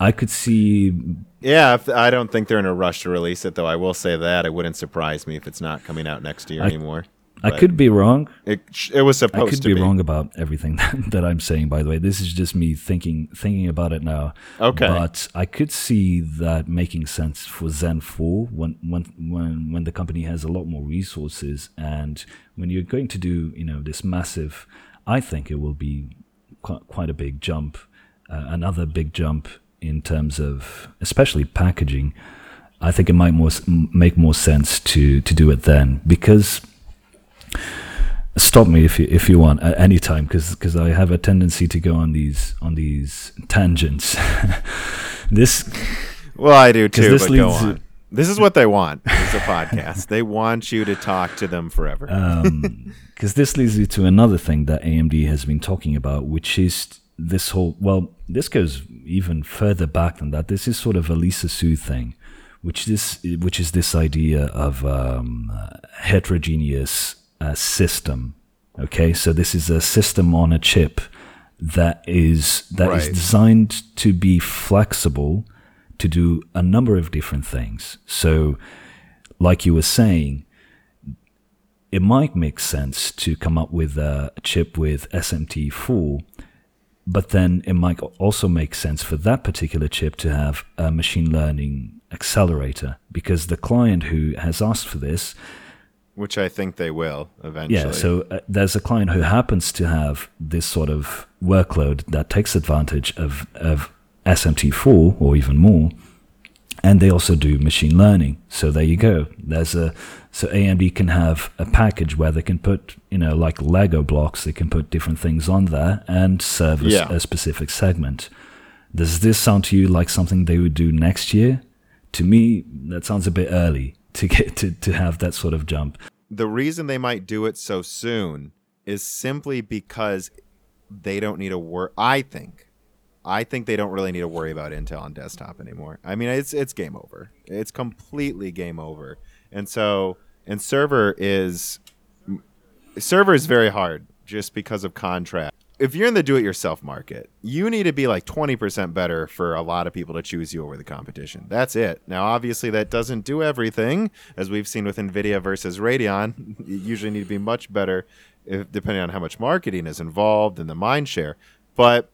Speaker 2: I could see,
Speaker 1: yeah if, i don't think they're in a rush to release it though i will say that it wouldn't surprise me if it's not coming out next year
Speaker 2: I-
Speaker 1: anymore
Speaker 2: I could be wrong.
Speaker 1: it, it was
Speaker 2: I
Speaker 1: supposed
Speaker 2: could
Speaker 1: to
Speaker 2: be,
Speaker 1: be,
Speaker 2: wrong about everything that, that I'm saying. By the way, this is just me thinking thinking about it now.
Speaker 1: Okay.
Speaker 2: but I could see that making sense for Zen 4 when when when when the company has a lot more resources and when you're going to do you know this massive. I think it will be quite, quite a big jump, uh, another big jump in terms of especially packaging. I think it might more make more sense to to do it then because stop me if you if you want at any time because because I have a tendency to go on these on these tangents. this
Speaker 1: well i do too
Speaker 2: this
Speaker 1: but go
Speaker 2: leads to-
Speaker 1: on this is what they want it's a podcast they want you to talk to them forever
Speaker 2: because this leads me to another thing that AMD has been talking about, which is this whole. Well, this goes even further back than that. This is sort of a Lisa Su thing, which this which is this idea of um, uh, heterogeneous uh, system. Okay, so this is a system on a chip that is that is
Speaker 1: Right.
Speaker 2: designed to be flexible to do a number of different things. So, like you were saying, it might make sense to come up with a chip with SMT4, but then it might also make sense for that particular chip to have a machine learning accelerator because the client who has asked for this
Speaker 1: which I think they will eventually.
Speaker 2: yeah so uh, there's a client who happens to have this sort of workload that takes advantage of, of smt4 or even more and they also do machine learning. So there you go. There's a so amd can have a package where they can put you know like lego blocks they can put different things on there and service
Speaker 1: Yeah.
Speaker 2: a specific segment. Does this sound to you like something they would do next year? To me that sounds a bit early to get to, to have that sort of jump
Speaker 1: the reason they might do it so soon is simply because they don't need to worry. I think, I think they don't really need to worry about Intel on desktop anymore. I mean, it's it's game over. It's completely game over. And so, and server is server is very hard just because of contract. If you're in the do-it-yourself market, you need to be like 20% better for a lot of people to choose you over the competition. That's it. Now, obviously, that doesn't do everything, as we've seen with Nvidia versus Radeon. You usually need to be much better, if, depending on how much marketing is involved and the mind share. But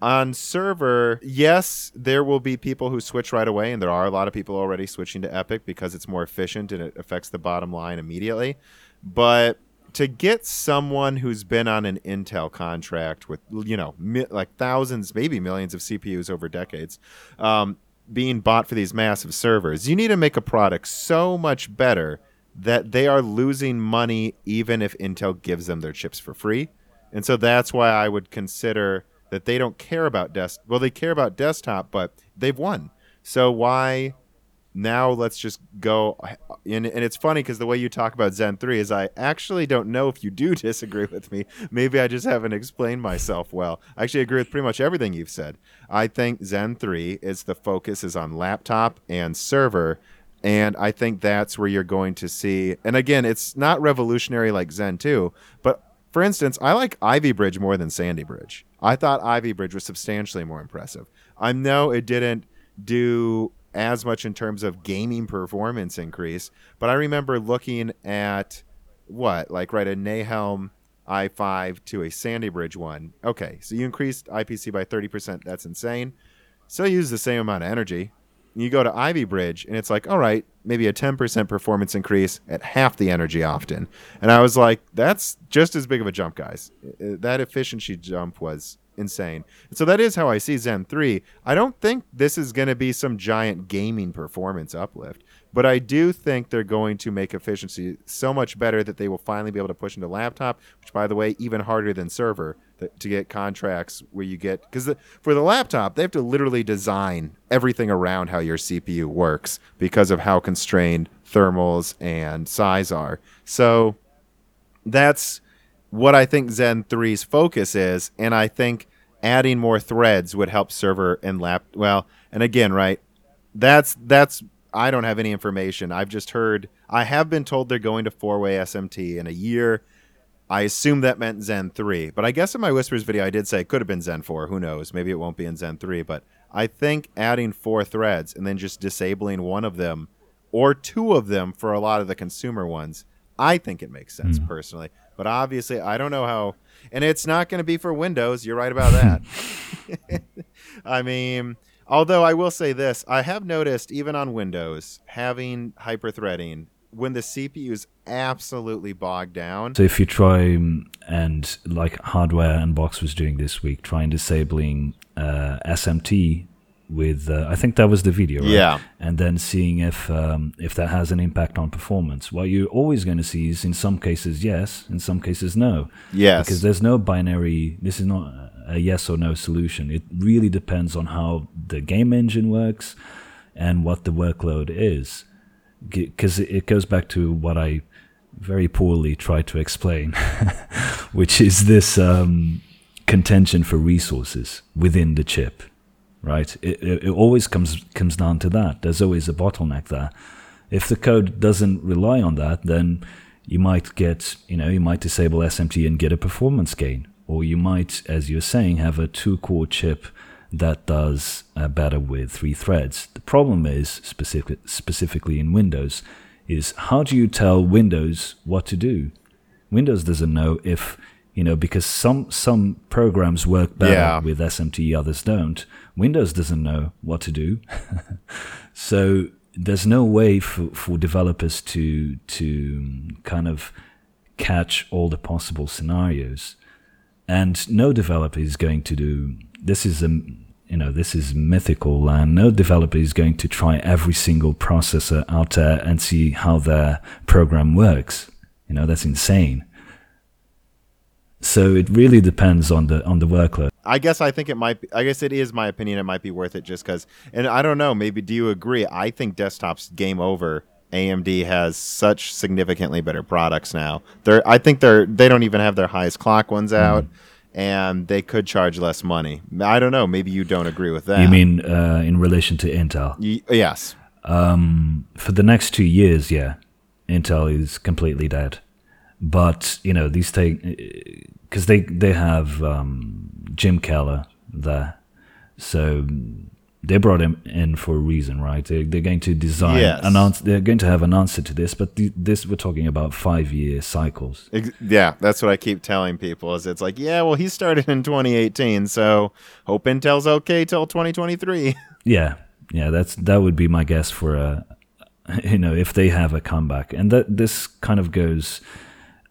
Speaker 1: on server, yes, there will be people who switch right away, and there are a lot of people already switching to EPYC because it's more efficient and it affects the bottom line immediately. But to get someone who's been on an Intel contract with you know mi- like thousands, maybe millions of CPUs over decades, um, being bought for these massive servers, you need to make a product so much better that they are losing money even if Intel gives them their chips for free. And so that's why I would consider that they don't care about desk. Well, they care about desktop, but they've won. So why now let's just go and, and it's funny because the way you talk about zen 3 is i actually don't know if you do disagree with me maybe i just haven't explained myself well i actually agree with pretty much everything you've said i think zen 3 is the focus is on laptop and server and i think that's where you're going to see and again it's not revolutionary like zen 2 but for instance, I like Ivy Bridge more than Sandy Bridge. I thought Ivy Bridge was substantially more impressive. I know it didn't do as much in terms of gaming performance increase, but I remember looking at what, like, right, a Nehalem i5 to a Sandy Bridge one. Okay, so you increased IPC by 30%. That's insane. Still use the same amount of energy. You go to Ivy Bridge, and it's like, all right, maybe a 10% performance increase at half the energy often. And I was like, that's just as big of a jump, guys. Uh, That efficiency jump was insane. So that is how I see Zen 3. I don't think this is going to be some giant gaming performance uplift, but I do think they're going to make efficiency so much better that they will finally be able to push into laptop, which, by the way, even harder than server to get contracts where you get because for the laptop they have to literally design everything around how your CPU works because of how constrained thermals and size are. So that's what I think Zen 3's focus is, and I think adding more threads would help server and lap. Well, and again, right? That's that's I don't have any information. I've just heard. I have been told they're going to four-way SMT in a year. I assume that meant Zen 3, but I guess in my Whispers video I did say it could have been Zen 4. Who knows? Maybe it won't be in Zen 3, but I think adding four threads and then just disabling one of them or two of them for a lot of the consumer ones, I think it makes sense personally. But obviously, I don't know how, and it's not going to be for Windows. You're right about that. I mean, although I will say this, I have noticed even on Windows having hyperthreading when the CPU is absolutely bogged down.
Speaker 2: So if you try um, and like hardware unbox was doing this week, trying disabling uh, SMT with uh, I think that was the video, right?
Speaker 1: Yeah.
Speaker 2: and then seeing if um, if that has an impact on performance. What you're always going to see is in some cases yes, in some cases no.
Speaker 1: Yes.
Speaker 2: because there's no binary. This is not a yes or no solution. It really depends on how the game engine works and what the workload is because it goes back to what I very poorly tried to explain, which is this um, contention for resources within the chip, right? It, it, it always comes comes down to that. There's always a bottleneck there. If the code doesn't rely on that, then you might get, you know, you might disable SMT and get a performance gain, or you might, as you're saying, have a two-core chip that does uh, better with three threads. The problem is specific, specifically in Windows is how do you tell Windows what to do? Windows doesn't know if you know because some some programs work better
Speaker 1: Yeah.
Speaker 2: with SMT, others don't. Windows doesn't know what to do, so there's no way for, for developers to to kind of catch all the possible scenarios. And no developer is going to do this is a you know this is mythical land. No developer is going to try every single processor out there and see how their program works. You know that's insane so it really depends on the on the workload
Speaker 1: I guess I think it might. Be, I guess it is my opinion. It might be worth it just because. And I don't know. Maybe do you agree? I think desktops game over. AMD has such significantly better products now. They're. I think they're. They don't even have their highest clock ones out, and they could charge less money. I don't know. Maybe you don't agree with that.
Speaker 2: you mean uh, in relation to intel
Speaker 1: Y- yes.
Speaker 2: um, for the next two years, yeah, Intel is completely dead. But you know these take because they they have um, Jim Keller there, so they brought him in for a reason, right? They, they're going to design
Speaker 1: Yes.
Speaker 2: an answer. They're going to have an answer to this, but the, this we're talking about five year cycles.
Speaker 1: Ex- Yeah, that's what I keep telling people. Is it's like, yeah, well, he started in 2018, so hope Intel's okay till 2023.
Speaker 2: Yeah, yeah, that's that would be my guess for a, you know, if they have a comeback, and that this kind of goes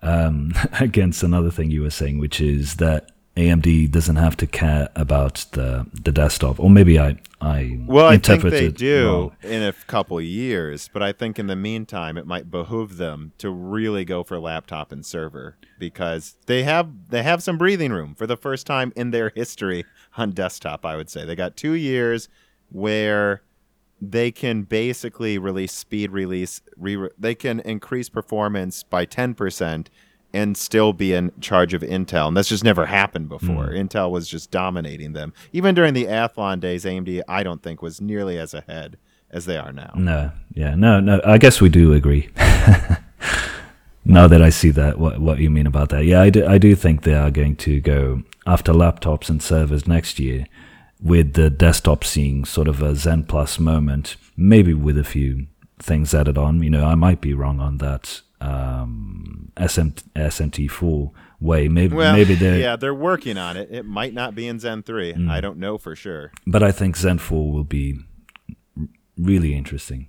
Speaker 2: um, against another thing you were saying, which is that AMD doesn't have to care about the the desktop, or maybe I I
Speaker 1: Well, I think they do
Speaker 2: wrong.
Speaker 1: in a couple years, but I think in the meantime, it might behoove them to really go for laptop and server because they have they have some breathing room for the first time in their history on desktop. I would say they got two years where they can basically release speed release. Re- they can increase performance by ten percent and still be in charge of Intel. And that's just never happened before. Hmm. Intel was just dominating them. Even during the Athlon days, AMD, I don't think, was nearly as ahead as they are now.
Speaker 2: No, yeah, no, no. I guess we do agree. now that I see that, what what you mean about that? Yeah, I do. I do think they are going to go after laptops and servers next year, with the desktop seeing sort of a Zen Plus moment, maybe with a few things added on. You know, I might be wrong on that. Um, SM, SMT4 way, maybe
Speaker 1: Well,
Speaker 2: maybe they.
Speaker 1: yeah, they're working on it. It might not be in Zen 3.
Speaker 2: Mm.
Speaker 1: I don't know for sure.
Speaker 2: But I think Zen 4 will be really interesting.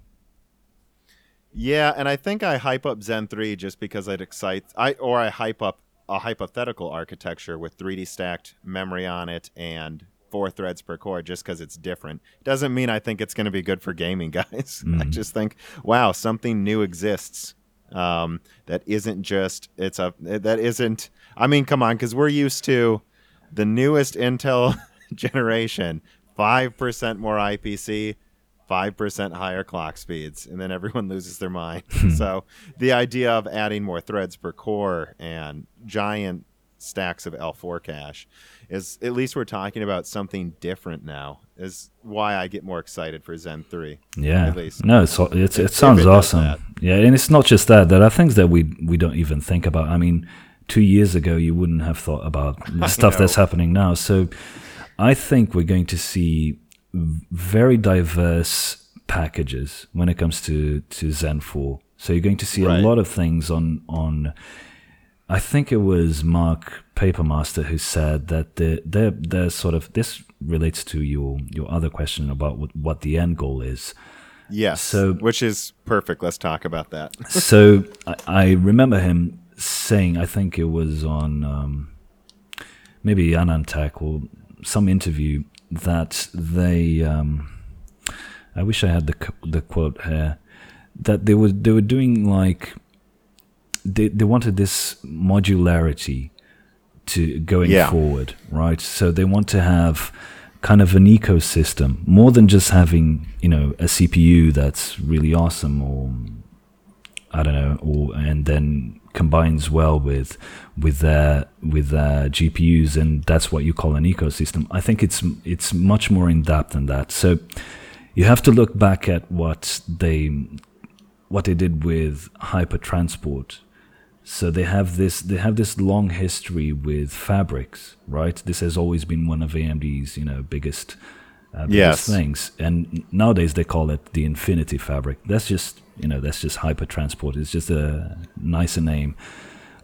Speaker 1: Yeah, and I think I hype up Zen 3 just because it excites I or I hype up a hypothetical architecture with 3D stacked memory on it and four threads per core just because it's different. Doesn't mean I think it's going to be good for gaming, guys. I just think, wow, something new exists. Um, that isn't just it's a that isn't. I mean, come on, because we're used to the newest Intel generation, five percent more IPC, five percent higher clock speeds, and then everyone loses their mind. so the idea of adding more threads per core and giant stacks of L4 cache is at least we're talking about something different now. Is why I get more excited for Zen 3.
Speaker 2: Yeah.
Speaker 1: At least.
Speaker 2: No, it's, it's, it sounds awesome. Yeah, and it's not just that. There are things that we we don't even think about. I mean, two years ago you wouldn't have thought about the stuff that's happening now. So, I think we're going to see very diverse packages when it comes to to Zen 4. So you're going to see
Speaker 1: Right.
Speaker 2: a lot of things on on. I think it was Mark Papermaster who said that the they're, they're sort of this relates to your your other question about what, what the end goal is.
Speaker 1: Yes.
Speaker 2: So-
Speaker 1: which is perfect. Let's talk about that.
Speaker 2: so I, I remember him saying, I think it was on um, maybe AnandTech or some interview that they. Um, I wish I had the the quote here that they were they were doing like they they wanted this modularity to going
Speaker 1: Yeah.
Speaker 2: forward, right? So they want to have kind of an ecosystem more than just having you know a CPU that's really awesome or I don't know, or and then combines well with with their with their GPUs, and that's what you call an ecosystem. I think it's it's much more in depth than that. So you have to look back at what they what they did with HyperTransport. So they have this they have this long history with fabrics, right? This has always been one of AMD's you know biggest uh, biggest
Speaker 1: Yes.
Speaker 2: things. And nowadays they call it the Infinity Fabric. That's just you know that's just HyperTransport. It's just a nicer name.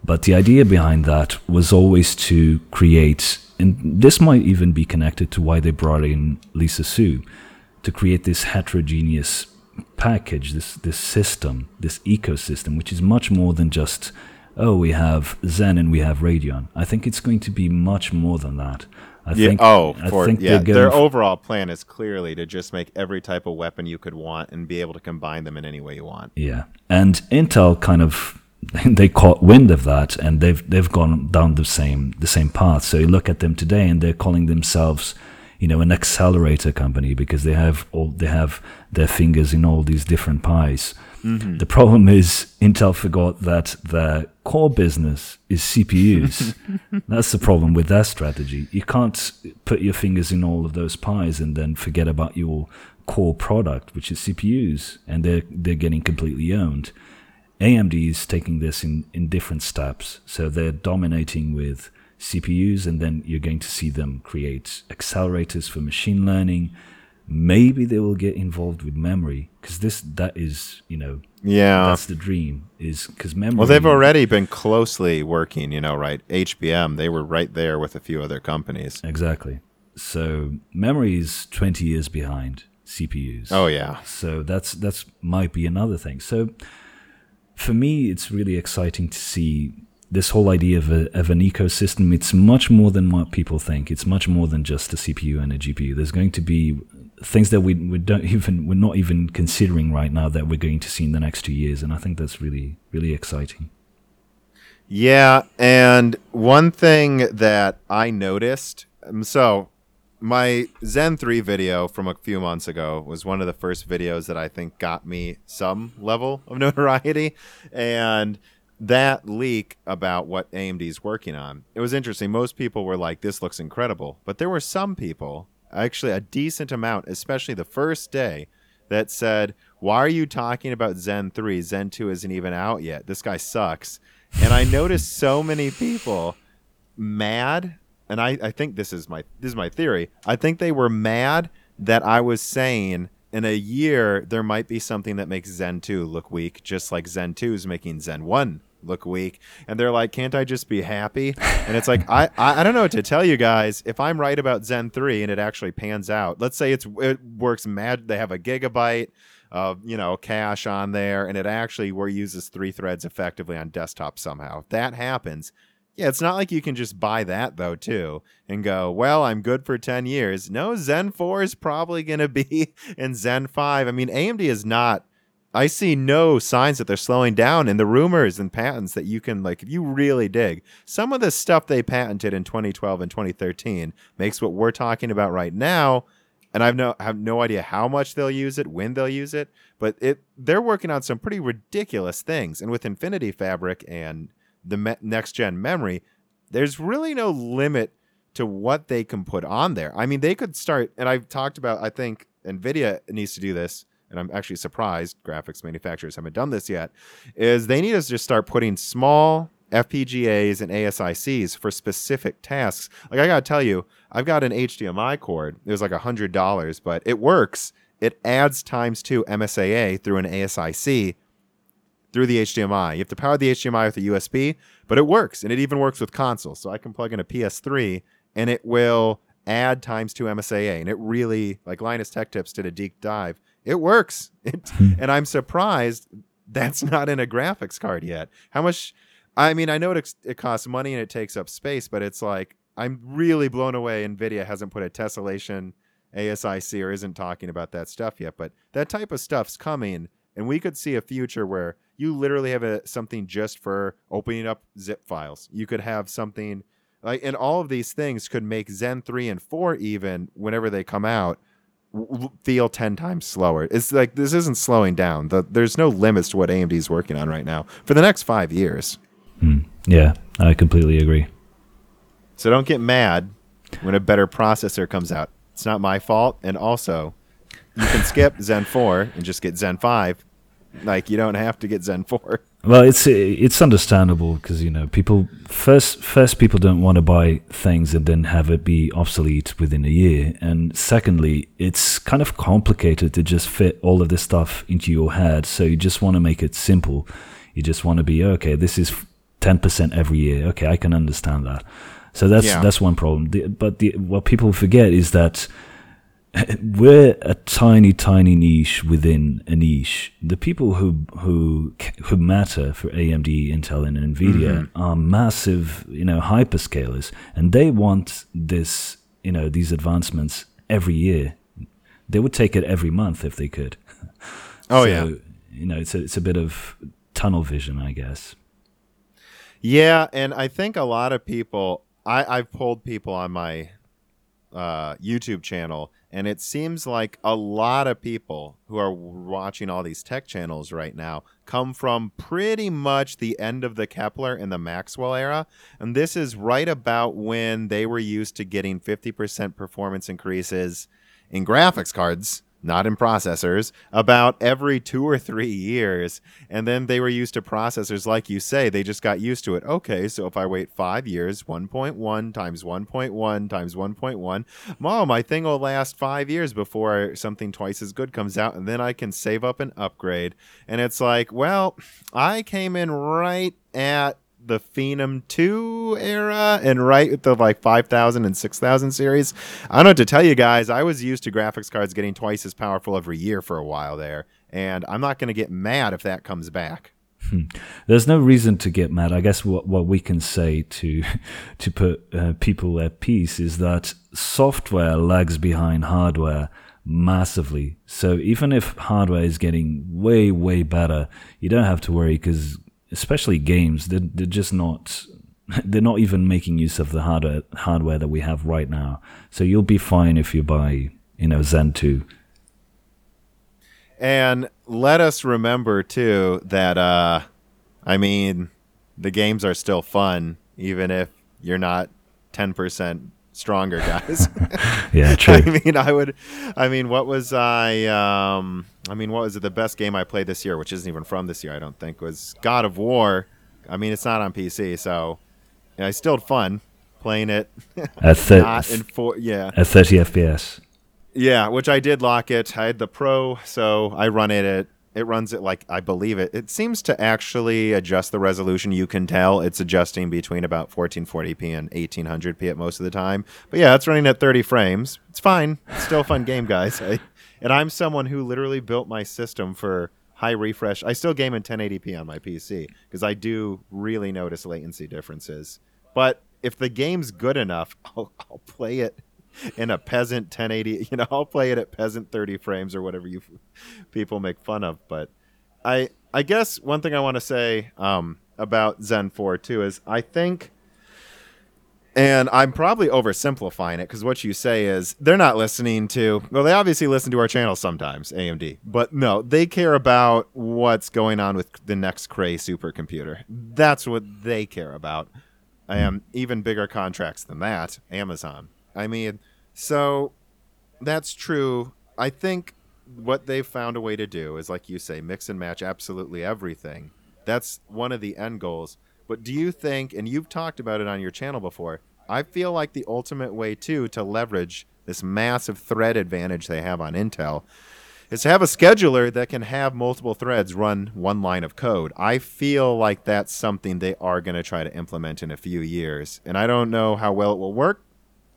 Speaker 2: But the idea behind that was always to create, and this might even be connected to why they brought in Lisa Su, to create this heterogeneous package, this this system, this ecosystem, which is much more than just oh we have Zen and we have Radeon. I think it's going to be much more than that. I
Speaker 1: Yeah.
Speaker 2: think
Speaker 1: oh,
Speaker 2: I
Speaker 1: for
Speaker 2: think
Speaker 1: yeah. Their
Speaker 2: f-
Speaker 1: overall plan is clearly to just make every type of weapon you could want and be able to combine them in any way you want.
Speaker 2: Yeah, and Intel kind of they caught wind of that, and they've they've gone down the same the same path. So you look at them today, and they're calling themselves, you know, an accelerator company because they have all they have their fingers in all these different pies. Mm-hmm. The problem is Intel forgot that their core business is CPUs. That's the problem with their strategy. You can't put your fingers in all of those pies and then forget about your core product, which is CPUs, and they're they're getting completely owned. AMD is taking this in, in different steps. So they're dominating with CPUs, and then you're going to see them create accelerators for machine learning. Maybe they will get involved with memory because this that is you know
Speaker 1: Yeah.
Speaker 2: that's the dream is because memory.
Speaker 1: Well, they've already been closely working, you know, right? HBM, they were right there with a few other companies.
Speaker 2: exactly. So memory is 20 years behind CPUs.
Speaker 1: Oh, yeah.
Speaker 2: So that's that's might be another thing. So for me, it's really exciting to see this whole idea of, a, of an ecosystem. It's much more than what people think. It's much more than just a CPU and a GPU. There's going to be things that we, we don't even we're not even considering right now that we're going to see in the next two years, and I think that's really really exciting.
Speaker 1: Yeah, and one thing that I noticed, um, so my Zen 3 video from a few months ago was one of the first videos that I think got me some level of notoriety and that leak about what AMD's working on. It was interesting. Most people were like this looks incredible, but there were some people, actually a decent amount, especially the first day that said, "Why are you talking about Zen 3? Zen 2 isn't even out yet. This guy sucks." And I noticed so many people mad, and I, I think this is my this is my theory. I think they were mad that I was saying in a year there might be something that makes Zen 2 look weak, just like Zen 2 is making Zen 1 look weak. And they're like, can't I just be happy? And it's like, I, I, I don't know what to tell you guys. If I'm right about Zen 3 and it actually pans out, let's say it's it works mad, they have a gigabyte of you know cache on there and it actually where uses three threads effectively on desktop somehow if that happens yeah it's not like you can just buy that though too and go well i'm good for 10 years no zen 4 is probably going to be in zen 5 i mean amd is not i see no signs that they're slowing down and the rumors and patents that you can like if you really dig some of the stuff they patented in 2012 and 2013 makes what we're talking about right now and I've no have no idea how much they'll use it, when they'll use it, but it they're working on some pretty ridiculous things. And with Infinity Fabric and the me- next gen memory, there's really no limit to what they can put on there. I mean, they could start, and I've talked about. I think Nvidia needs to do this, and I'm actually surprised graphics manufacturers haven't done this yet. Is they need us to just start putting small FPGAs and ASICs for specific tasks. Like I gotta tell you, I've got an HDMI cord. It was like a hundred dollars, but it works. It adds times two MSAA through an ASIC through the HDMI. You have to power the HDMI with a USB, but it works, and it even works with consoles. So I can plug in a PS3, and it will add times two MSAA, and it really like Linus Tech Tips did a deep dive. It works, it, hmm. and I'm surprised that's not in a graphics card yet. How much? I mean, I know it, it costs money and it takes up space, but it's like I'm really blown away. Nvidia hasn't put a tessellation ASIC or isn't talking about that stuff yet, but that type of stuff's coming, and we could see a future where you literally have a something just for opening up zip files. You could have something like, and all of these things could make Zen three and four even whenever they come out feel 10 times slower. It's like this isn't slowing down. The, there's no limits to what AMD is working on right now for the next five years.
Speaker 2: Hmm. Yeah, I completely agree.
Speaker 1: So don't get mad when a better processor comes out. It's not my fault. And also, you can skip Zen 4 and just get Zen 5. Like, you don't have to get Zen 4.
Speaker 2: Well, it's it's understandable because you know people first first people don't want to buy things and then have it be obsolete within a year, and secondly, it's kind of complicated to just fit all of this stuff into your head. So you just want to make it simple. You just want to be okay. This is ten percent every year. Okay, I can understand that. So that's
Speaker 1: Yeah.
Speaker 2: that's one problem. The, but the, what people forget is that we're a tiny, tiny niche within a niche. The people who who who matter for AMD, Intel, and Nvidia are massive, you know, hyperscalers, and they want this, you know, these advancements every year. They would take it every month if they could.
Speaker 1: Oh,
Speaker 2: So,
Speaker 1: yeah.
Speaker 2: you know, it's a, it's a bit of tunnel vision, I guess.
Speaker 1: Yeah, and I think a lot of people I, I've polled people on my uh, YouTube channel, and it seems like a lot of people who are watching all these tech channels right now come from pretty much the end of the Kepler and the Maxwell era. And this is right about when they were used to getting 50% performance increases in graphics cards, not in processors, about every two or three years. And then they were used to processors, like you say, they just got used to it. Okay, so if I wait five years, 1.1 times 1.1 times 1.1, mom, my thing will last five years before something twice as good comes out, and then I can save up and upgrade. And it's like, well, I came in right at the Phenom 2 era and right at the like 5000 and 6000 series. I don't know what to tell you guys. I was used to graphics cards getting twice as powerful every year for a while there, and I'm not going to get mad if that comes back.
Speaker 2: There's no reason to get mad. I guess what, what we can say to to put uh, people at peace is that software lags behind hardware massively. So even if hardware is getting way way better, you don't have to worry because especially games, they're, they're just not they're not even making use of the hardware hardware that we have right now. So you'll be fine if you buy you know Zen two.
Speaker 1: And let us remember too that uh I mean the games are still fun even if you're not 10% stronger guys.
Speaker 2: Yeah, true.
Speaker 1: I mean, I would. I mean, what was I? Um, I mean, what was it? The best game I played this year, which isn't even from this year, I don't think, was God of War. I mean, it's not on PC, so yeah, I still had fun playing it.
Speaker 2: at, thir-
Speaker 1: not in four. Yeah,
Speaker 2: at 30 FPS.
Speaker 1: yeah, which I did lock it. I had the Pro, so I run it at. It runs it like I believe it. It seems to actually adjust the resolution. You can tell it's adjusting between about 1440p and 1800p at most of the time. But yeah, it's running at 30 frames. It's fine. It's still a fun game, guys. I, and I'm someone who literally built my system for high refresh. I still game in 1080p on my PC because I do really notice latency differences. But if the game's good enough, I'll, I'll play it in a peasant 1080 you know i'll play it at peasant 30 frames or whatever you people make fun of but i i guess one thing i want to say um, about zen 4 too is i think and i'm probably oversimplifying it because what you say is they're not listening to well they obviously listen to our channel sometimes amd but no they care about what's going on with the next cray supercomputer that's what they care about um, even bigger contracts than that amazon I mean, so that's true. I think what they've found a way to do is, like you say, mix and match absolutely everything. That's one of the end goals. But do you think, and you've talked about it on your channel before, I feel like the ultimate way, too, to leverage this massive thread advantage they have on Intel is to have a scheduler that can have multiple threads run one line of code. I feel like that's something they are going to try to implement in a few years. And I don't know how well it will work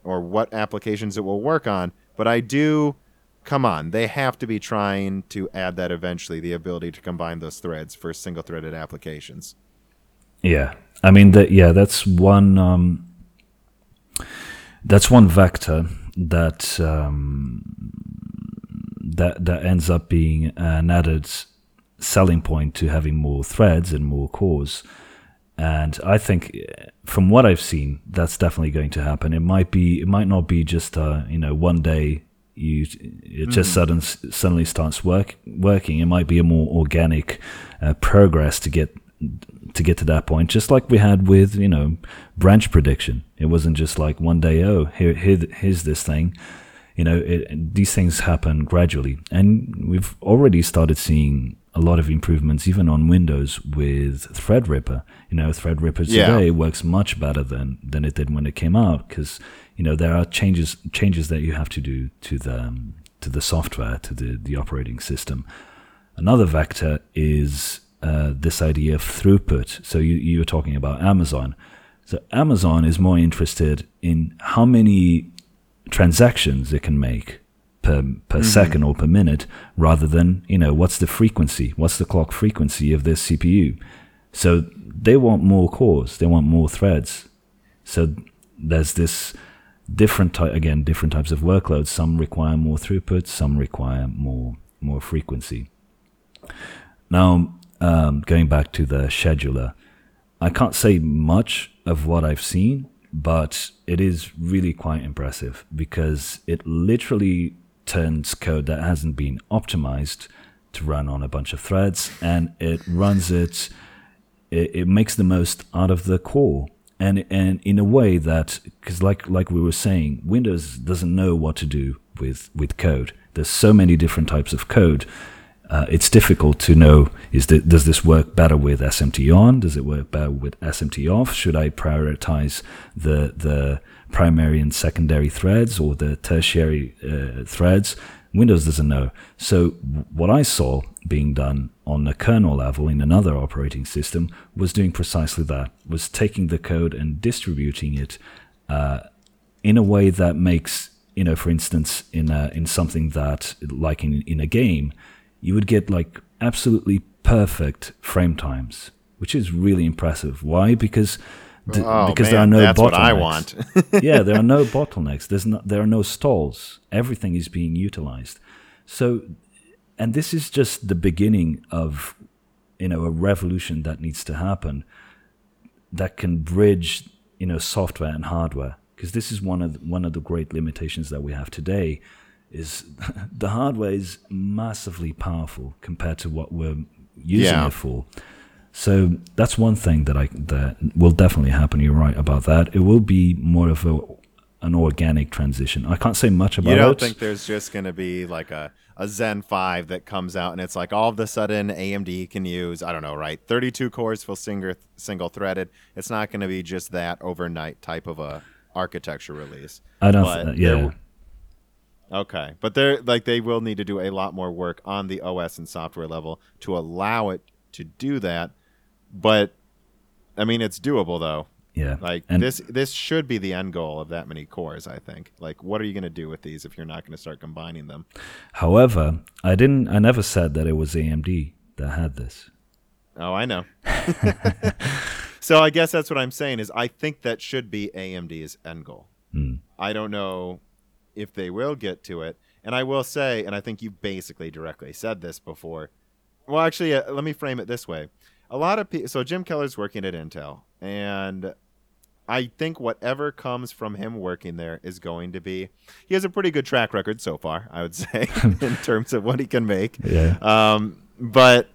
Speaker 1: or what applications it will work on, but I do come on, they have to be trying to add that eventually, the ability to combine those threads for single threaded applications.
Speaker 2: Yeah, I mean that. Yeah, that's one. Um, that's one vector that um, that that ends up being an added selling point to having more threads and more cores. And I think, from what I've seen, that's definitely going to happen. It might be, it might not be just, uh, you know, one day you it just sudden suddenly starts work working. It might be a more organic uh, progress to get to get to that point, just like we had with you know branch prediction. It wasn't just like one day, oh here, here here's this thing. You know, it, these things happen gradually, and we've already started seeing a lot of improvements even on Windows with Threadripper. You know, Threadripper
Speaker 1: Yeah.
Speaker 2: today works much better than than it did when it came out because you know there are changes changes that you have to do to the um, to the software to the the operating system. Another vector is uh, this idea of throughput. So you you were talking about Amazon. So Amazon is more interested in how many transactions it can make per per second or per minute, rather than you know what's the frequency, what's the clock frequency of this CPU. So they want more cores, they want more threads. So there's this different type again, different types of workloads. Some require more throughput, some require more more frequency. Now, um, going back to the scheduler, I can't say much of what I've seen, but it is really quite impressive because it literally turns code that hasn't been optimized to run on a bunch of threads and it runs it it, it makes the most out of the core. And and in a way that because like like we were saying windows doesn't know what to do with with code. There's so many different types of code uh, it's difficult to know is does this work better with SMT on? Does it work better with SMT off? Should I prioritize the the primary and secondary threads or the tertiary uh, threads? Windows doesn't know. So what I saw being done on the kernel level in another operating system was doing precisely that. Was taking the code and distributing it uh, in a way that makes you know, for instance, in a, in something that like in in a game, you would get like absolutely perfect frame times, which is really impressive. Why? Because th-
Speaker 1: Oh,
Speaker 2: because
Speaker 1: man,
Speaker 2: there are no
Speaker 1: that's
Speaker 2: bottlenecks.
Speaker 1: what I want.
Speaker 2: yeah, there are no bottlenecks. There's no, there are no stalls. Everything is being utilized. So, and this is just the beginning of you know a revolution that needs to happen that can bridge you know software and hardware because this is one of the, one of the great limitations that we have today is the hardware is massively powerful compared to what we're using
Speaker 1: Yeah.
Speaker 2: it for. So that's one thing that I that will definitely happen. You're right about that. It will be more of a an organic transition. I can't say much about it.
Speaker 1: You don't
Speaker 2: it.
Speaker 1: think there's just going to be like a, a Zen 5 that comes out and it's like all of a sudden AMD can use, I don't know, right? 32 cores for single, single threaded. It's not going to be just that overnight type of a architecture release.
Speaker 2: I don't.
Speaker 1: but
Speaker 2: th-
Speaker 1: there
Speaker 2: yeah.
Speaker 1: w- Okay. But they're like they will need to do a lot more work on the OS and software level to allow it to do that. But I mean it's doable though.
Speaker 2: Yeah.
Speaker 1: Like
Speaker 2: and
Speaker 1: this this should be the end goal of that many cores, I think. Like what are you going to do with these if you're not going to start combining them?
Speaker 2: however, I didn't. I never said that it was AMD that had this.
Speaker 1: Oh, I know. so I guess that's what I'm saying is I think that should be AMD's end goal.
Speaker 2: Hmm.
Speaker 1: I don't know if they will get to it. And I will say, and I think you basically directly said this before. Well, actually, uh, let me frame it this way. A lot of people, so Jim Keller's working at Intel, and I think whatever comes from him working there is going to be, he has a pretty good track record so far, I would say, in terms of what he can make.
Speaker 2: Yeah.
Speaker 1: Um, but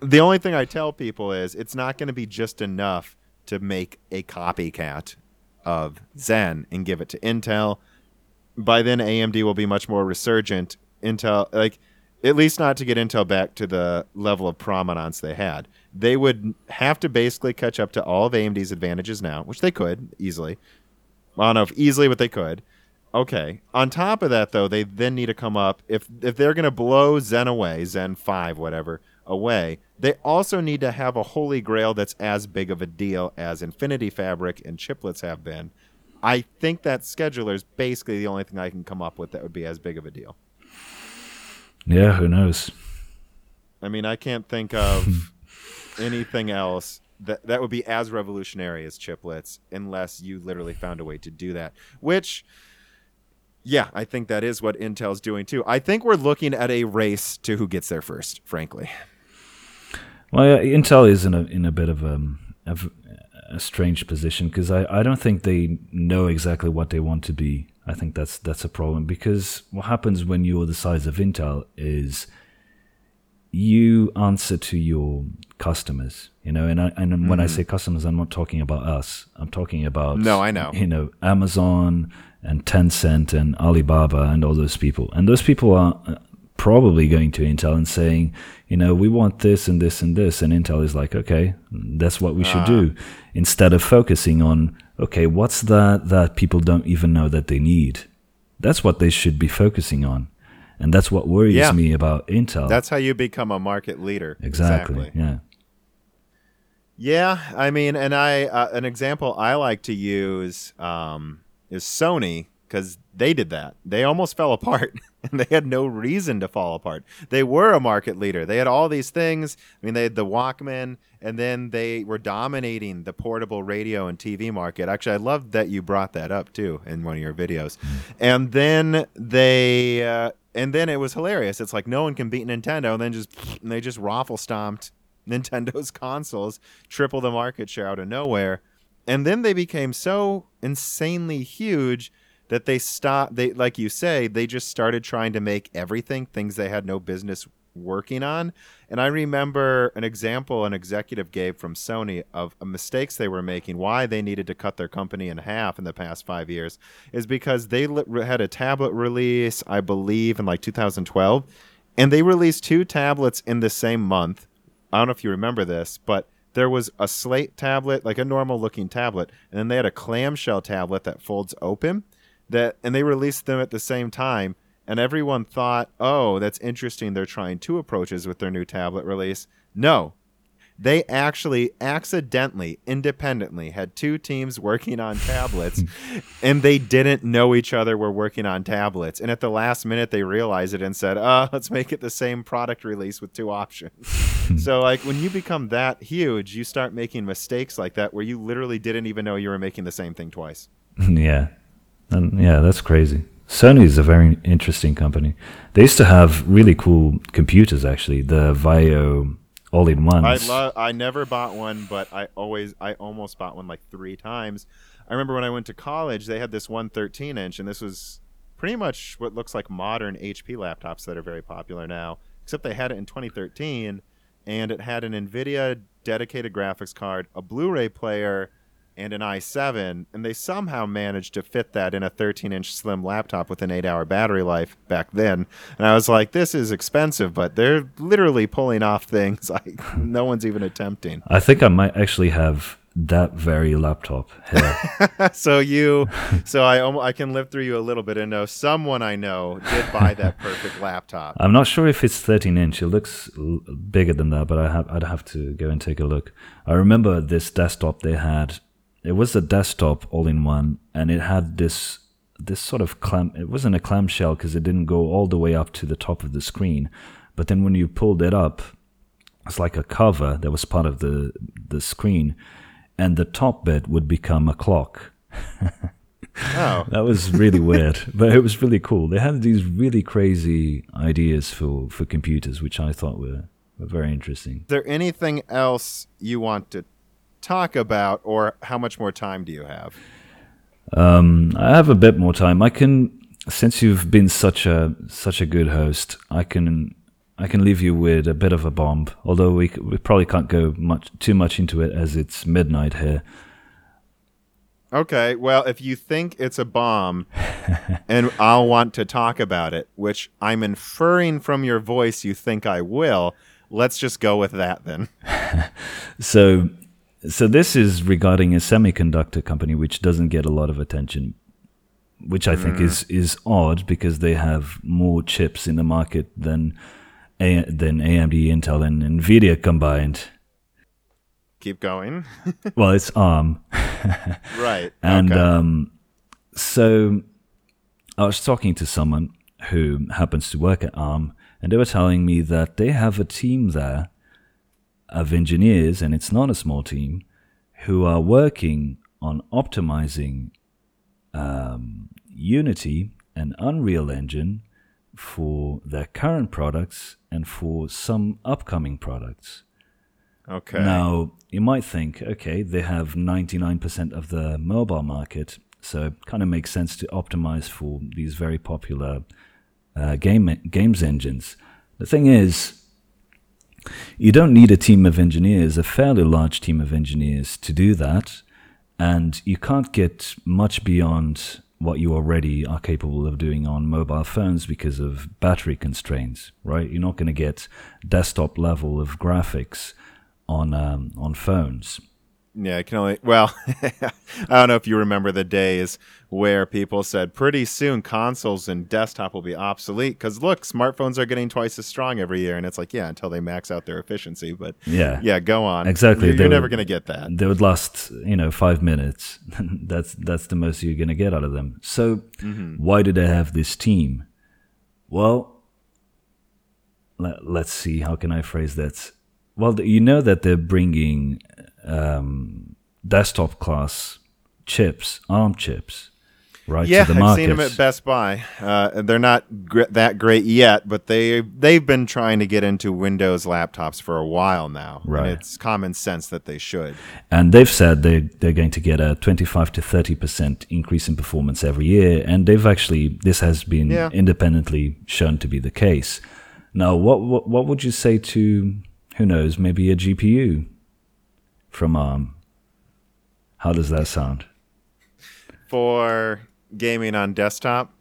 Speaker 1: the only thing I tell people is it's not going to be just enough to make a copycat of Zen and give it to Intel. By then, AMD will be much more resurgent. Intel, like, at least not to get Intel back to the level of prominence they had. They would have to basically catch up to all of AMD's advantages now, which they could easily. I don't know if easily, but they could. Okay. On top of that, though, they then need to come up if if they're going to blow Zen away, Zen five, whatever, away. They also need to have a holy grail that's as big of a deal as Infinity Fabric and chiplets have been. I think that scheduler is basically the only thing I can come up with that would be as big of a deal.
Speaker 2: Yeah. Who knows?
Speaker 1: I mean, I can't think of anything else that that would be as revolutionary as chiplets unless you literally found a way to do that. Which yeah, I think that is what Intel's doing too. I think we're looking at a race to who gets there first, frankly.
Speaker 2: Well, Intel is in a in a bit of um, a a, strange position because I, I don't think they know exactly what they want to be. I think that's that's a problem because what happens when you're the size of Intel is you answer to your customers, you know, and I, and when I mm-hmm. say customers, I'm not talking about us. I'm talking about
Speaker 1: No, I know.
Speaker 2: you know, Amazon and Tencent and Alibaba and all those people. And those people are probably going to Intel and saying, you know, we want this and this and this. And Intel is like, okay, that's what we should do. Instead of focusing on, okay, what's that that people don't even know that they need? That's what they should be focusing on. And that's what worries
Speaker 1: Yeah.
Speaker 2: me about Intel.
Speaker 1: That's how you become a market leader.
Speaker 2: exactly. Yeah.
Speaker 1: Yeah, I mean, and I uh, an example I like to use um, is Sony because they did that. They almost fell apart, and they had no reason to fall apart. They were a market leader. They had all these things. I mean, they had the Walkman, and then they were dominating the portable radio and TV market. Actually, I love that you brought that up too in one of your videos. And then they. Uh, and then it was hilarious. It's like no one can beat Nintendo, and then just and they just raffle stomped Nintendo's consoles, triple the market share out of nowhere. And then they became so insanely huge that they stopped they like you say, they just started trying to make everything things they had no business working on. And I remember an example an executive gave from Sony of uh, mistakes they were making, why they needed to cut their company in half in the past five years, is because they had a tablet release, I believe, in like 2012, and they released two tablets in the same month. I don't know if you remember this, but there was a slate tablet, like a normal looking tablet, and then they had a clamshell tablet that folds open. That and they released them at the same time, and everyone thought, "Oh, that's interesting. They're trying two approaches with their new tablet release." No, they actually accidentally, independently, had two teams working on tablets, and they didn't know each other were working on tablets. And at the last minute, they realized it and said, "Uh, let's make it the same product release with two options." so, like, when you become that huge, you start making mistakes like that where you literally didn't even know you were making the same thing twice.
Speaker 2: yeah. And yeah, that's crazy. Sony is a very interesting company. They used to have really cool computers, actually. The VAIO all-in-ones.
Speaker 1: I love. I never bought one, but I always, I almost bought one like three times. I remember when I went to college, they had this one 13 inch, and this was pretty much what looks like modern HP laptops that are very popular now. Except they had it in 2013, and it had an NVIDIA dedicated graphics card, a Blu-ray player, and an i7, and they somehow managed to fit that in a 13 inch slim laptop with an eight hour battery life back then. And I was like, this is expensive, but they're literally pulling off things like no one's even attempting.
Speaker 2: I think I might actually have that very laptop here.
Speaker 1: so you, so I, I can live through you a little bit and know someone I know did buy that perfect laptop.
Speaker 2: I'm not sure if it's 13 inch. It looks l- bigger than that, but I have, I'd have to go and take a look. I remember this desktop they had. It was a desktop all in one, and it had this this sort of clam. It wasn't a clamshell because it didn't go all the way up to the top of the screen, but then when you pulled it up, it's like a cover that was part of the the screen, and the top bit would become a clock.
Speaker 1: Oh,
Speaker 2: That was really weird, but it was really cool. They had these really crazy ideas for, for computers, which I thought were, were very interesting.
Speaker 1: is there anything else you want to talk about, or how much more time do you have?
Speaker 2: Um, I have a bit more time. I can, since you've been such a such a good host, I can I can leave you with a bit of a bomb. Although we we probably can't go much too much into it as it's midnight here.
Speaker 1: Okay, well, if you think it's a bomb and I'll want to talk about it, which I'm inferring from your voice you think I will, let's just go with that then.
Speaker 2: So, so this is regarding a semiconductor company which doesn't get a lot of attention, which I think is is odd because they have more chips in the market than a, than AMD, Intel, and Nvidia combined.
Speaker 1: Keep going.
Speaker 2: well, it's ARM,
Speaker 1: right.
Speaker 2: and
Speaker 1: okay.
Speaker 2: um, so I was talking to someone who happens to work at ARM, and they were telling me that they have a team there of engineers, and it's not a small team, who are working on optimizing um, Unity and Unreal Engine for their current products and for some upcoming products.
Speaker 1: okay.
Speaker 2: Now, you might think, okay, they have 99% of the mobile market, so it kind of makes sense to optimize for these very popular uh, game games engines. The thing is, You don't need a team of engineers, a fairly large team of engineers, to do that. And you can't get much beyond what you already are capable of doing on mobile phones because of battery constraints, right? You're not going to get desktop level of graphics on um, on phones.
Speaker 1: Yeah, I can only. Well, I don't know if you remember the days where people said pretty soon consoles and desktop will be obsolete because look, smartphones are getting twice as strong every year, and it's like yeah, until they max out their efficiency. But
Speaker 2: Yeah.
Speaker 1: yeah, go on.
Speaker 2: Exactly.
Speaker 1: You're, you're never going to get that.
Speaker 2: They would last, you know, five minutes. that's that's the most you're going to get out of them. So, mm-hmm. why do they have this team? Well, let, let's see. How can I phrase that? Well, you know that they're bringing um, desktop class chips, ARM chips, right
Speaker 1: Yeah,
Speaker 2: to the
Speaker 1: I've
Speaker 2: market.
Speaker 1: seen them at Best Buy. Uh, they're not gr- that great yet, but they they've been trying to get into Windows laptops for a while now.
Speaker 2: Right.
Speaker 1: And it's common sense that they should.
Speaker 2: And they've said they they're going to get a 25 to 30 percent increase in performance every year, and they've actually this has been
Speaker 1: Yeah.
Speaker 2: independently shown to be the case. Now, what, what what would you say to who knows maybe a GPU from ARM? How does that sound?
Speaker 1: for gaming on desktop.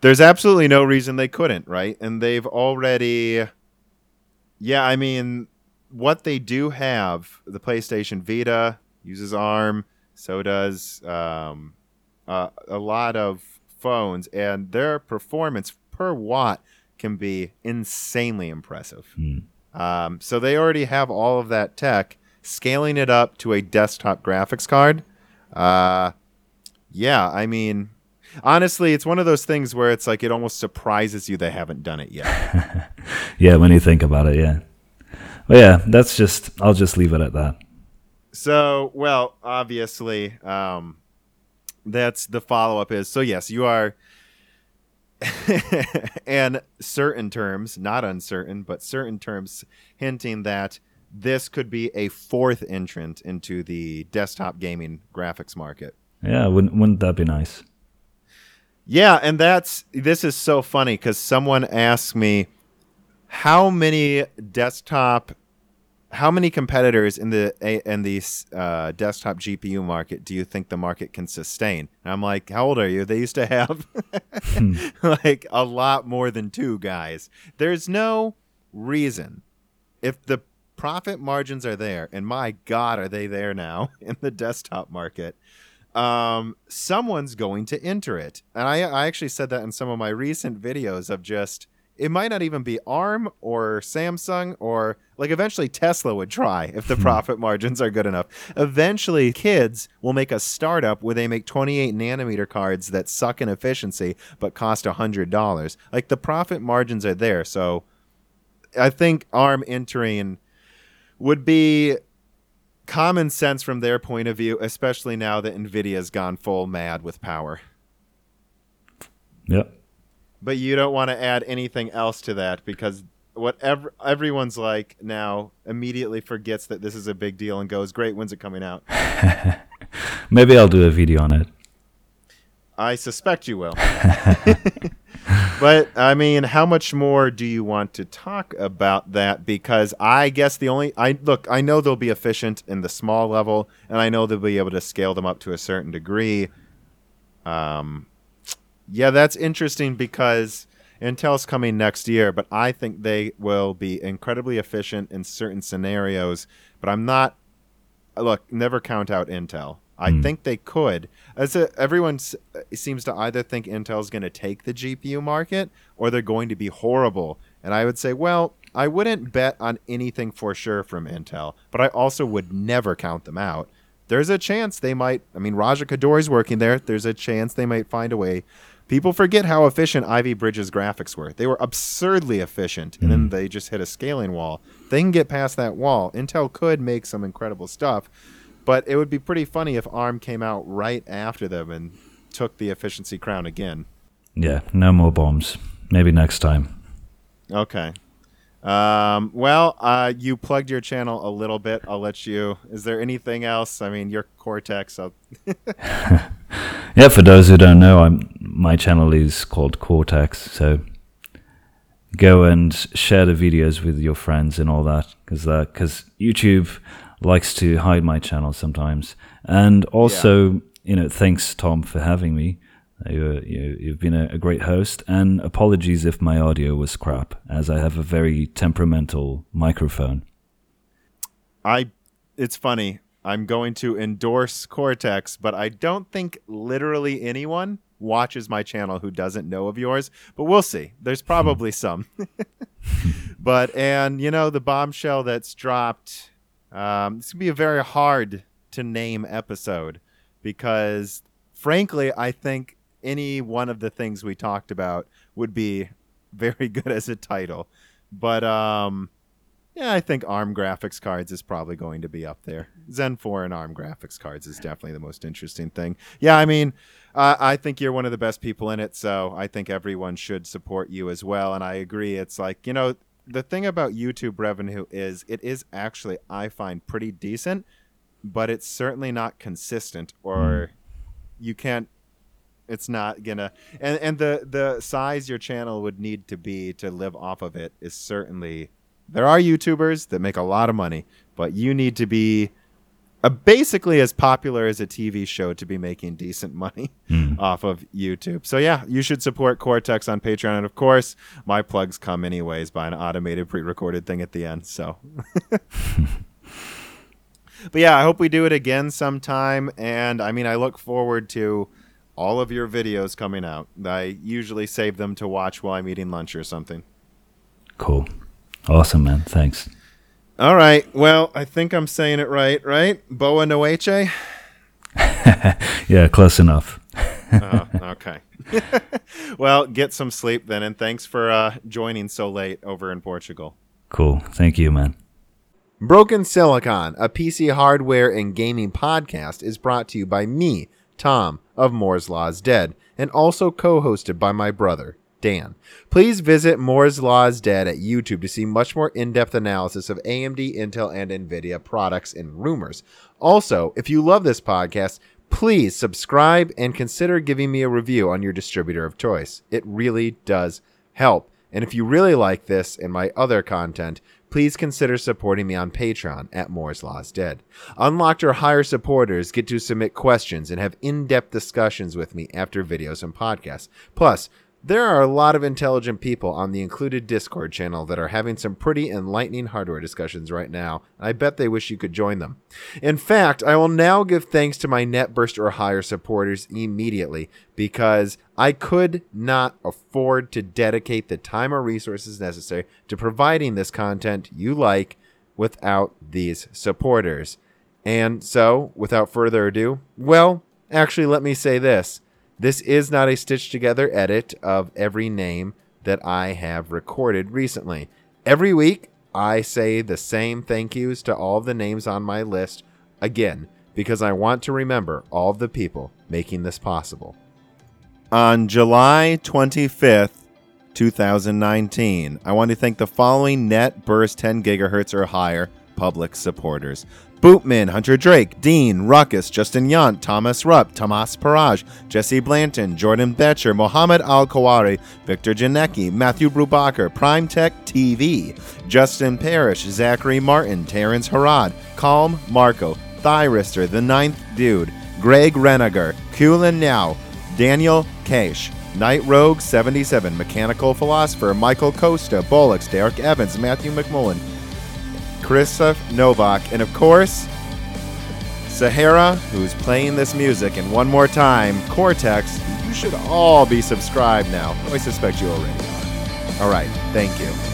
Speaker 1: There's absolutely no reason they couldn't, right? And they've already Yeah, I mean what they do have, the PlayStation Vita uses ARM, so does um, uh, a lot of phones and their performance per watt can be insanely impressive. Um, so they already have all of that tech. Scaling it up to a desktop graphics card, uh, yeah, I mean, honestly, it's one of those things where it's like it almost surprises you they haven't done it yet.
Speaker 2: Yeah, when you think about it, yeah. But yeah, that's just I'll just leave it at that.
Speaker 1: so, well, obviously, um, that's the follow up is so, yes, you are. and certain terms, not uncertain, but certain terms hinting that this could be a fourth entrant into the desktop gaming graphics market.
Speaker 2: Yeah, wouldn't wouldn't that be nice?
Speaker 1: Yeah, and that's this is so funny because someone asked me how many desktop, how many competitors in the a- in the uh, desktop GPU market do you think the market can sustain? And I'm like, how old are you? They used to have like a lot more than two guys. There's no reason if the profit margins are there, and my God, are they there now in the desktop market? um, someone's going to enter it. And I, I actually said that in some of my recent videos of just, it might not even be ARM or Samsung or like eventually Tesla would try if the profit margins are good enough. Eventually, kids will make a startup where they make 28 nanometer cards that suck in efficiency but cost $100. Like the profit margins are there. So I think ARM entering would be common sense from their point of view, especially now that Nvidia's gone full mad with power.
Speaker 2: Yep.
Speaker 1: But you don't want to add anything else to that because whatever everyone's like now immediately forgets that this is a big deal and goes, "Great, when's it coming out?"
Speaker 2: Maybe I'll do a video on it.
Speaker 1: I suspect you will. but I mean, how much more do you want to talk about that? Because I guess the only I look, I know they'll be efficient in the small level, and I know they'll be able to scale them up to a certain degree. Um, yeah, that's interesting because Intel's coming next year, but I think they will be incredibly efficient in certain scenarios. But I'm not look, never count out Intel. I hmm. think they could. As a, everyone s- uh, seems to either think Intel's going to take the GPU market or they're going to be horrible. And I would say, well, I wouldn't bet on anything for sure from Intel, but I also would never count them out. There's a chance they might. I mean, Raja Koduri's working there. There's a chance they might find a way. People forget how efficient Ivy Bridges graphics were. They were absurdly efficient, and then hmm. they just hit a scaling wall. They can get past that wall. Intel could make some incredible stuff, but it would be pretty funny if ARM came out right after them and took the efficiency crown again.
Speaker 2: Yeah, no more bombs. Maybe next time.
Speaker 1: Okay. Um, well, uh, you plugged your channel a little bit. I'll let you. Is there anything else? I mean, your Coreteks.
Speaker 2: Yeah, for those who don't know, I'm my channel is called Coreteks, so go and share the videos with your friends and all that because because YouTube likes to hide my channel sometimes. And also, you know, thanks Tom for having me. Uh, you, you, you've been a, a great host, and apologies if my audio was crap, as I have a very temperamental microphone.
Speaker 1: I, it's funny. I'm going to endorse Coreteks, but I don't think literally anyone watches my channel who doesn't know of yours, but we'll see. There's probably some. but, and, you know, the bombshell that's dropped, um, it's going to be a very hard to name episode because, frankly, I think any one of the things we talked about would be very good as a title. But, um, yeah, I think ARM graphics cards is probably going to be up there. Zen 4 and ARM graphics cards is definitely the most interesting thing. Yeah, I mean, uh, I think you're one of the best people in it, so I think everyone should support you as well. And I agree. It's like, you know, the thing about YouTube revenue is it is actually, I find, pretty decent, but it's certainly not consistent or hmm. you can't it's not gonna and and the the size your channel would need to be to live off of it is certainly there are YouTubers that make a lot of money, but you need to be uh, basically as popular as a TV show to be making decent money
Speaker 2: Mm.
Speaker 1: off of YouTube. So yeah, you should support Coreteks on Patreon, and of course, my plugs come anyways by an automated pre-recorded thing at the end. So. But yeah, I hope we do it again sometime. And I mean, I look forward to all of your videos coming out. I usually save them to watch while I'm eating lunch or something.
Speaker 2: Cool. Awesome, man. Thanks.
Speaker 1: All right. Well, I think I'm saying it right, right? Boa Noeche?
Speaker 2: Yeah, close enough.
Speaker 1: oh, okay. well, get some sleep then, and thanks for uh, joining so late over in Portugal.
Speaker 2: Cool. Thank you, man.
Speaker 1: Broken Silicon, a PC hardware and gaming podcast, is brought to you by me, Tom, of Moore's Law is Dead, and also co hosted by my brother, Dan. Please visit Moore's Law is Dead at YouTube to see much more in depth analysis of AMD, Intel, and NVIDIA products and rumors. Also, if you love this podcast, please subscribe and consider giving me a review on your distributor of choice. It really does help. And if you really like this and my other content, please consider supporting me on Patreon at Moore's Law is Dead. Unlocked or higher supporters get to submit questions and have in depth discussions with me after videos and podcasts. Plus, there are a lot of intelligent people on the included Discord channel that are having some pretty enlightening hardware discussions right now. I bet they wish you could join them. In fact, I will now give thanks to my NetBurst or higher supporters immediately because I could not afford to dedicate the time or resources necessary to providing this content you like without these supporters. And so, without further ado, well, actually, let me say this. This is not a stitched together edit of every name that I have recorded recently. Every week, I say the same thank yous to all the names on my list again because I want to remember all the people making this possible. On July 25th, 2019, I want to thank the following NetBurst 10 gigahertz or higher public supporters. Bootman, Hunter Drake, Dean, Ruckus, Justin Yant, Thomas Rupp, Tomas Paraj, Jesse Blanton, Jordan Betcher, Mohammed Al Kawari, Victor Janecki, Matthew Brubacher, Prime Tech TV, Justin Parrish, Zachary Martin, Terrence Harad, Calm Marco, Thyrister, The Ninth Dude, Greg Renager, Kulin Now, Daniel Cash, Night Rogue 77, Mechanical Philosopher, Michael Costa, Bollocks, Derek Evans, Matthew McMullen, Christoph Novak, and of course, Sahara, who's playing this music. And one more time, Coreteks, you should all be subscribed now. I suspect you already are. All right, thank you.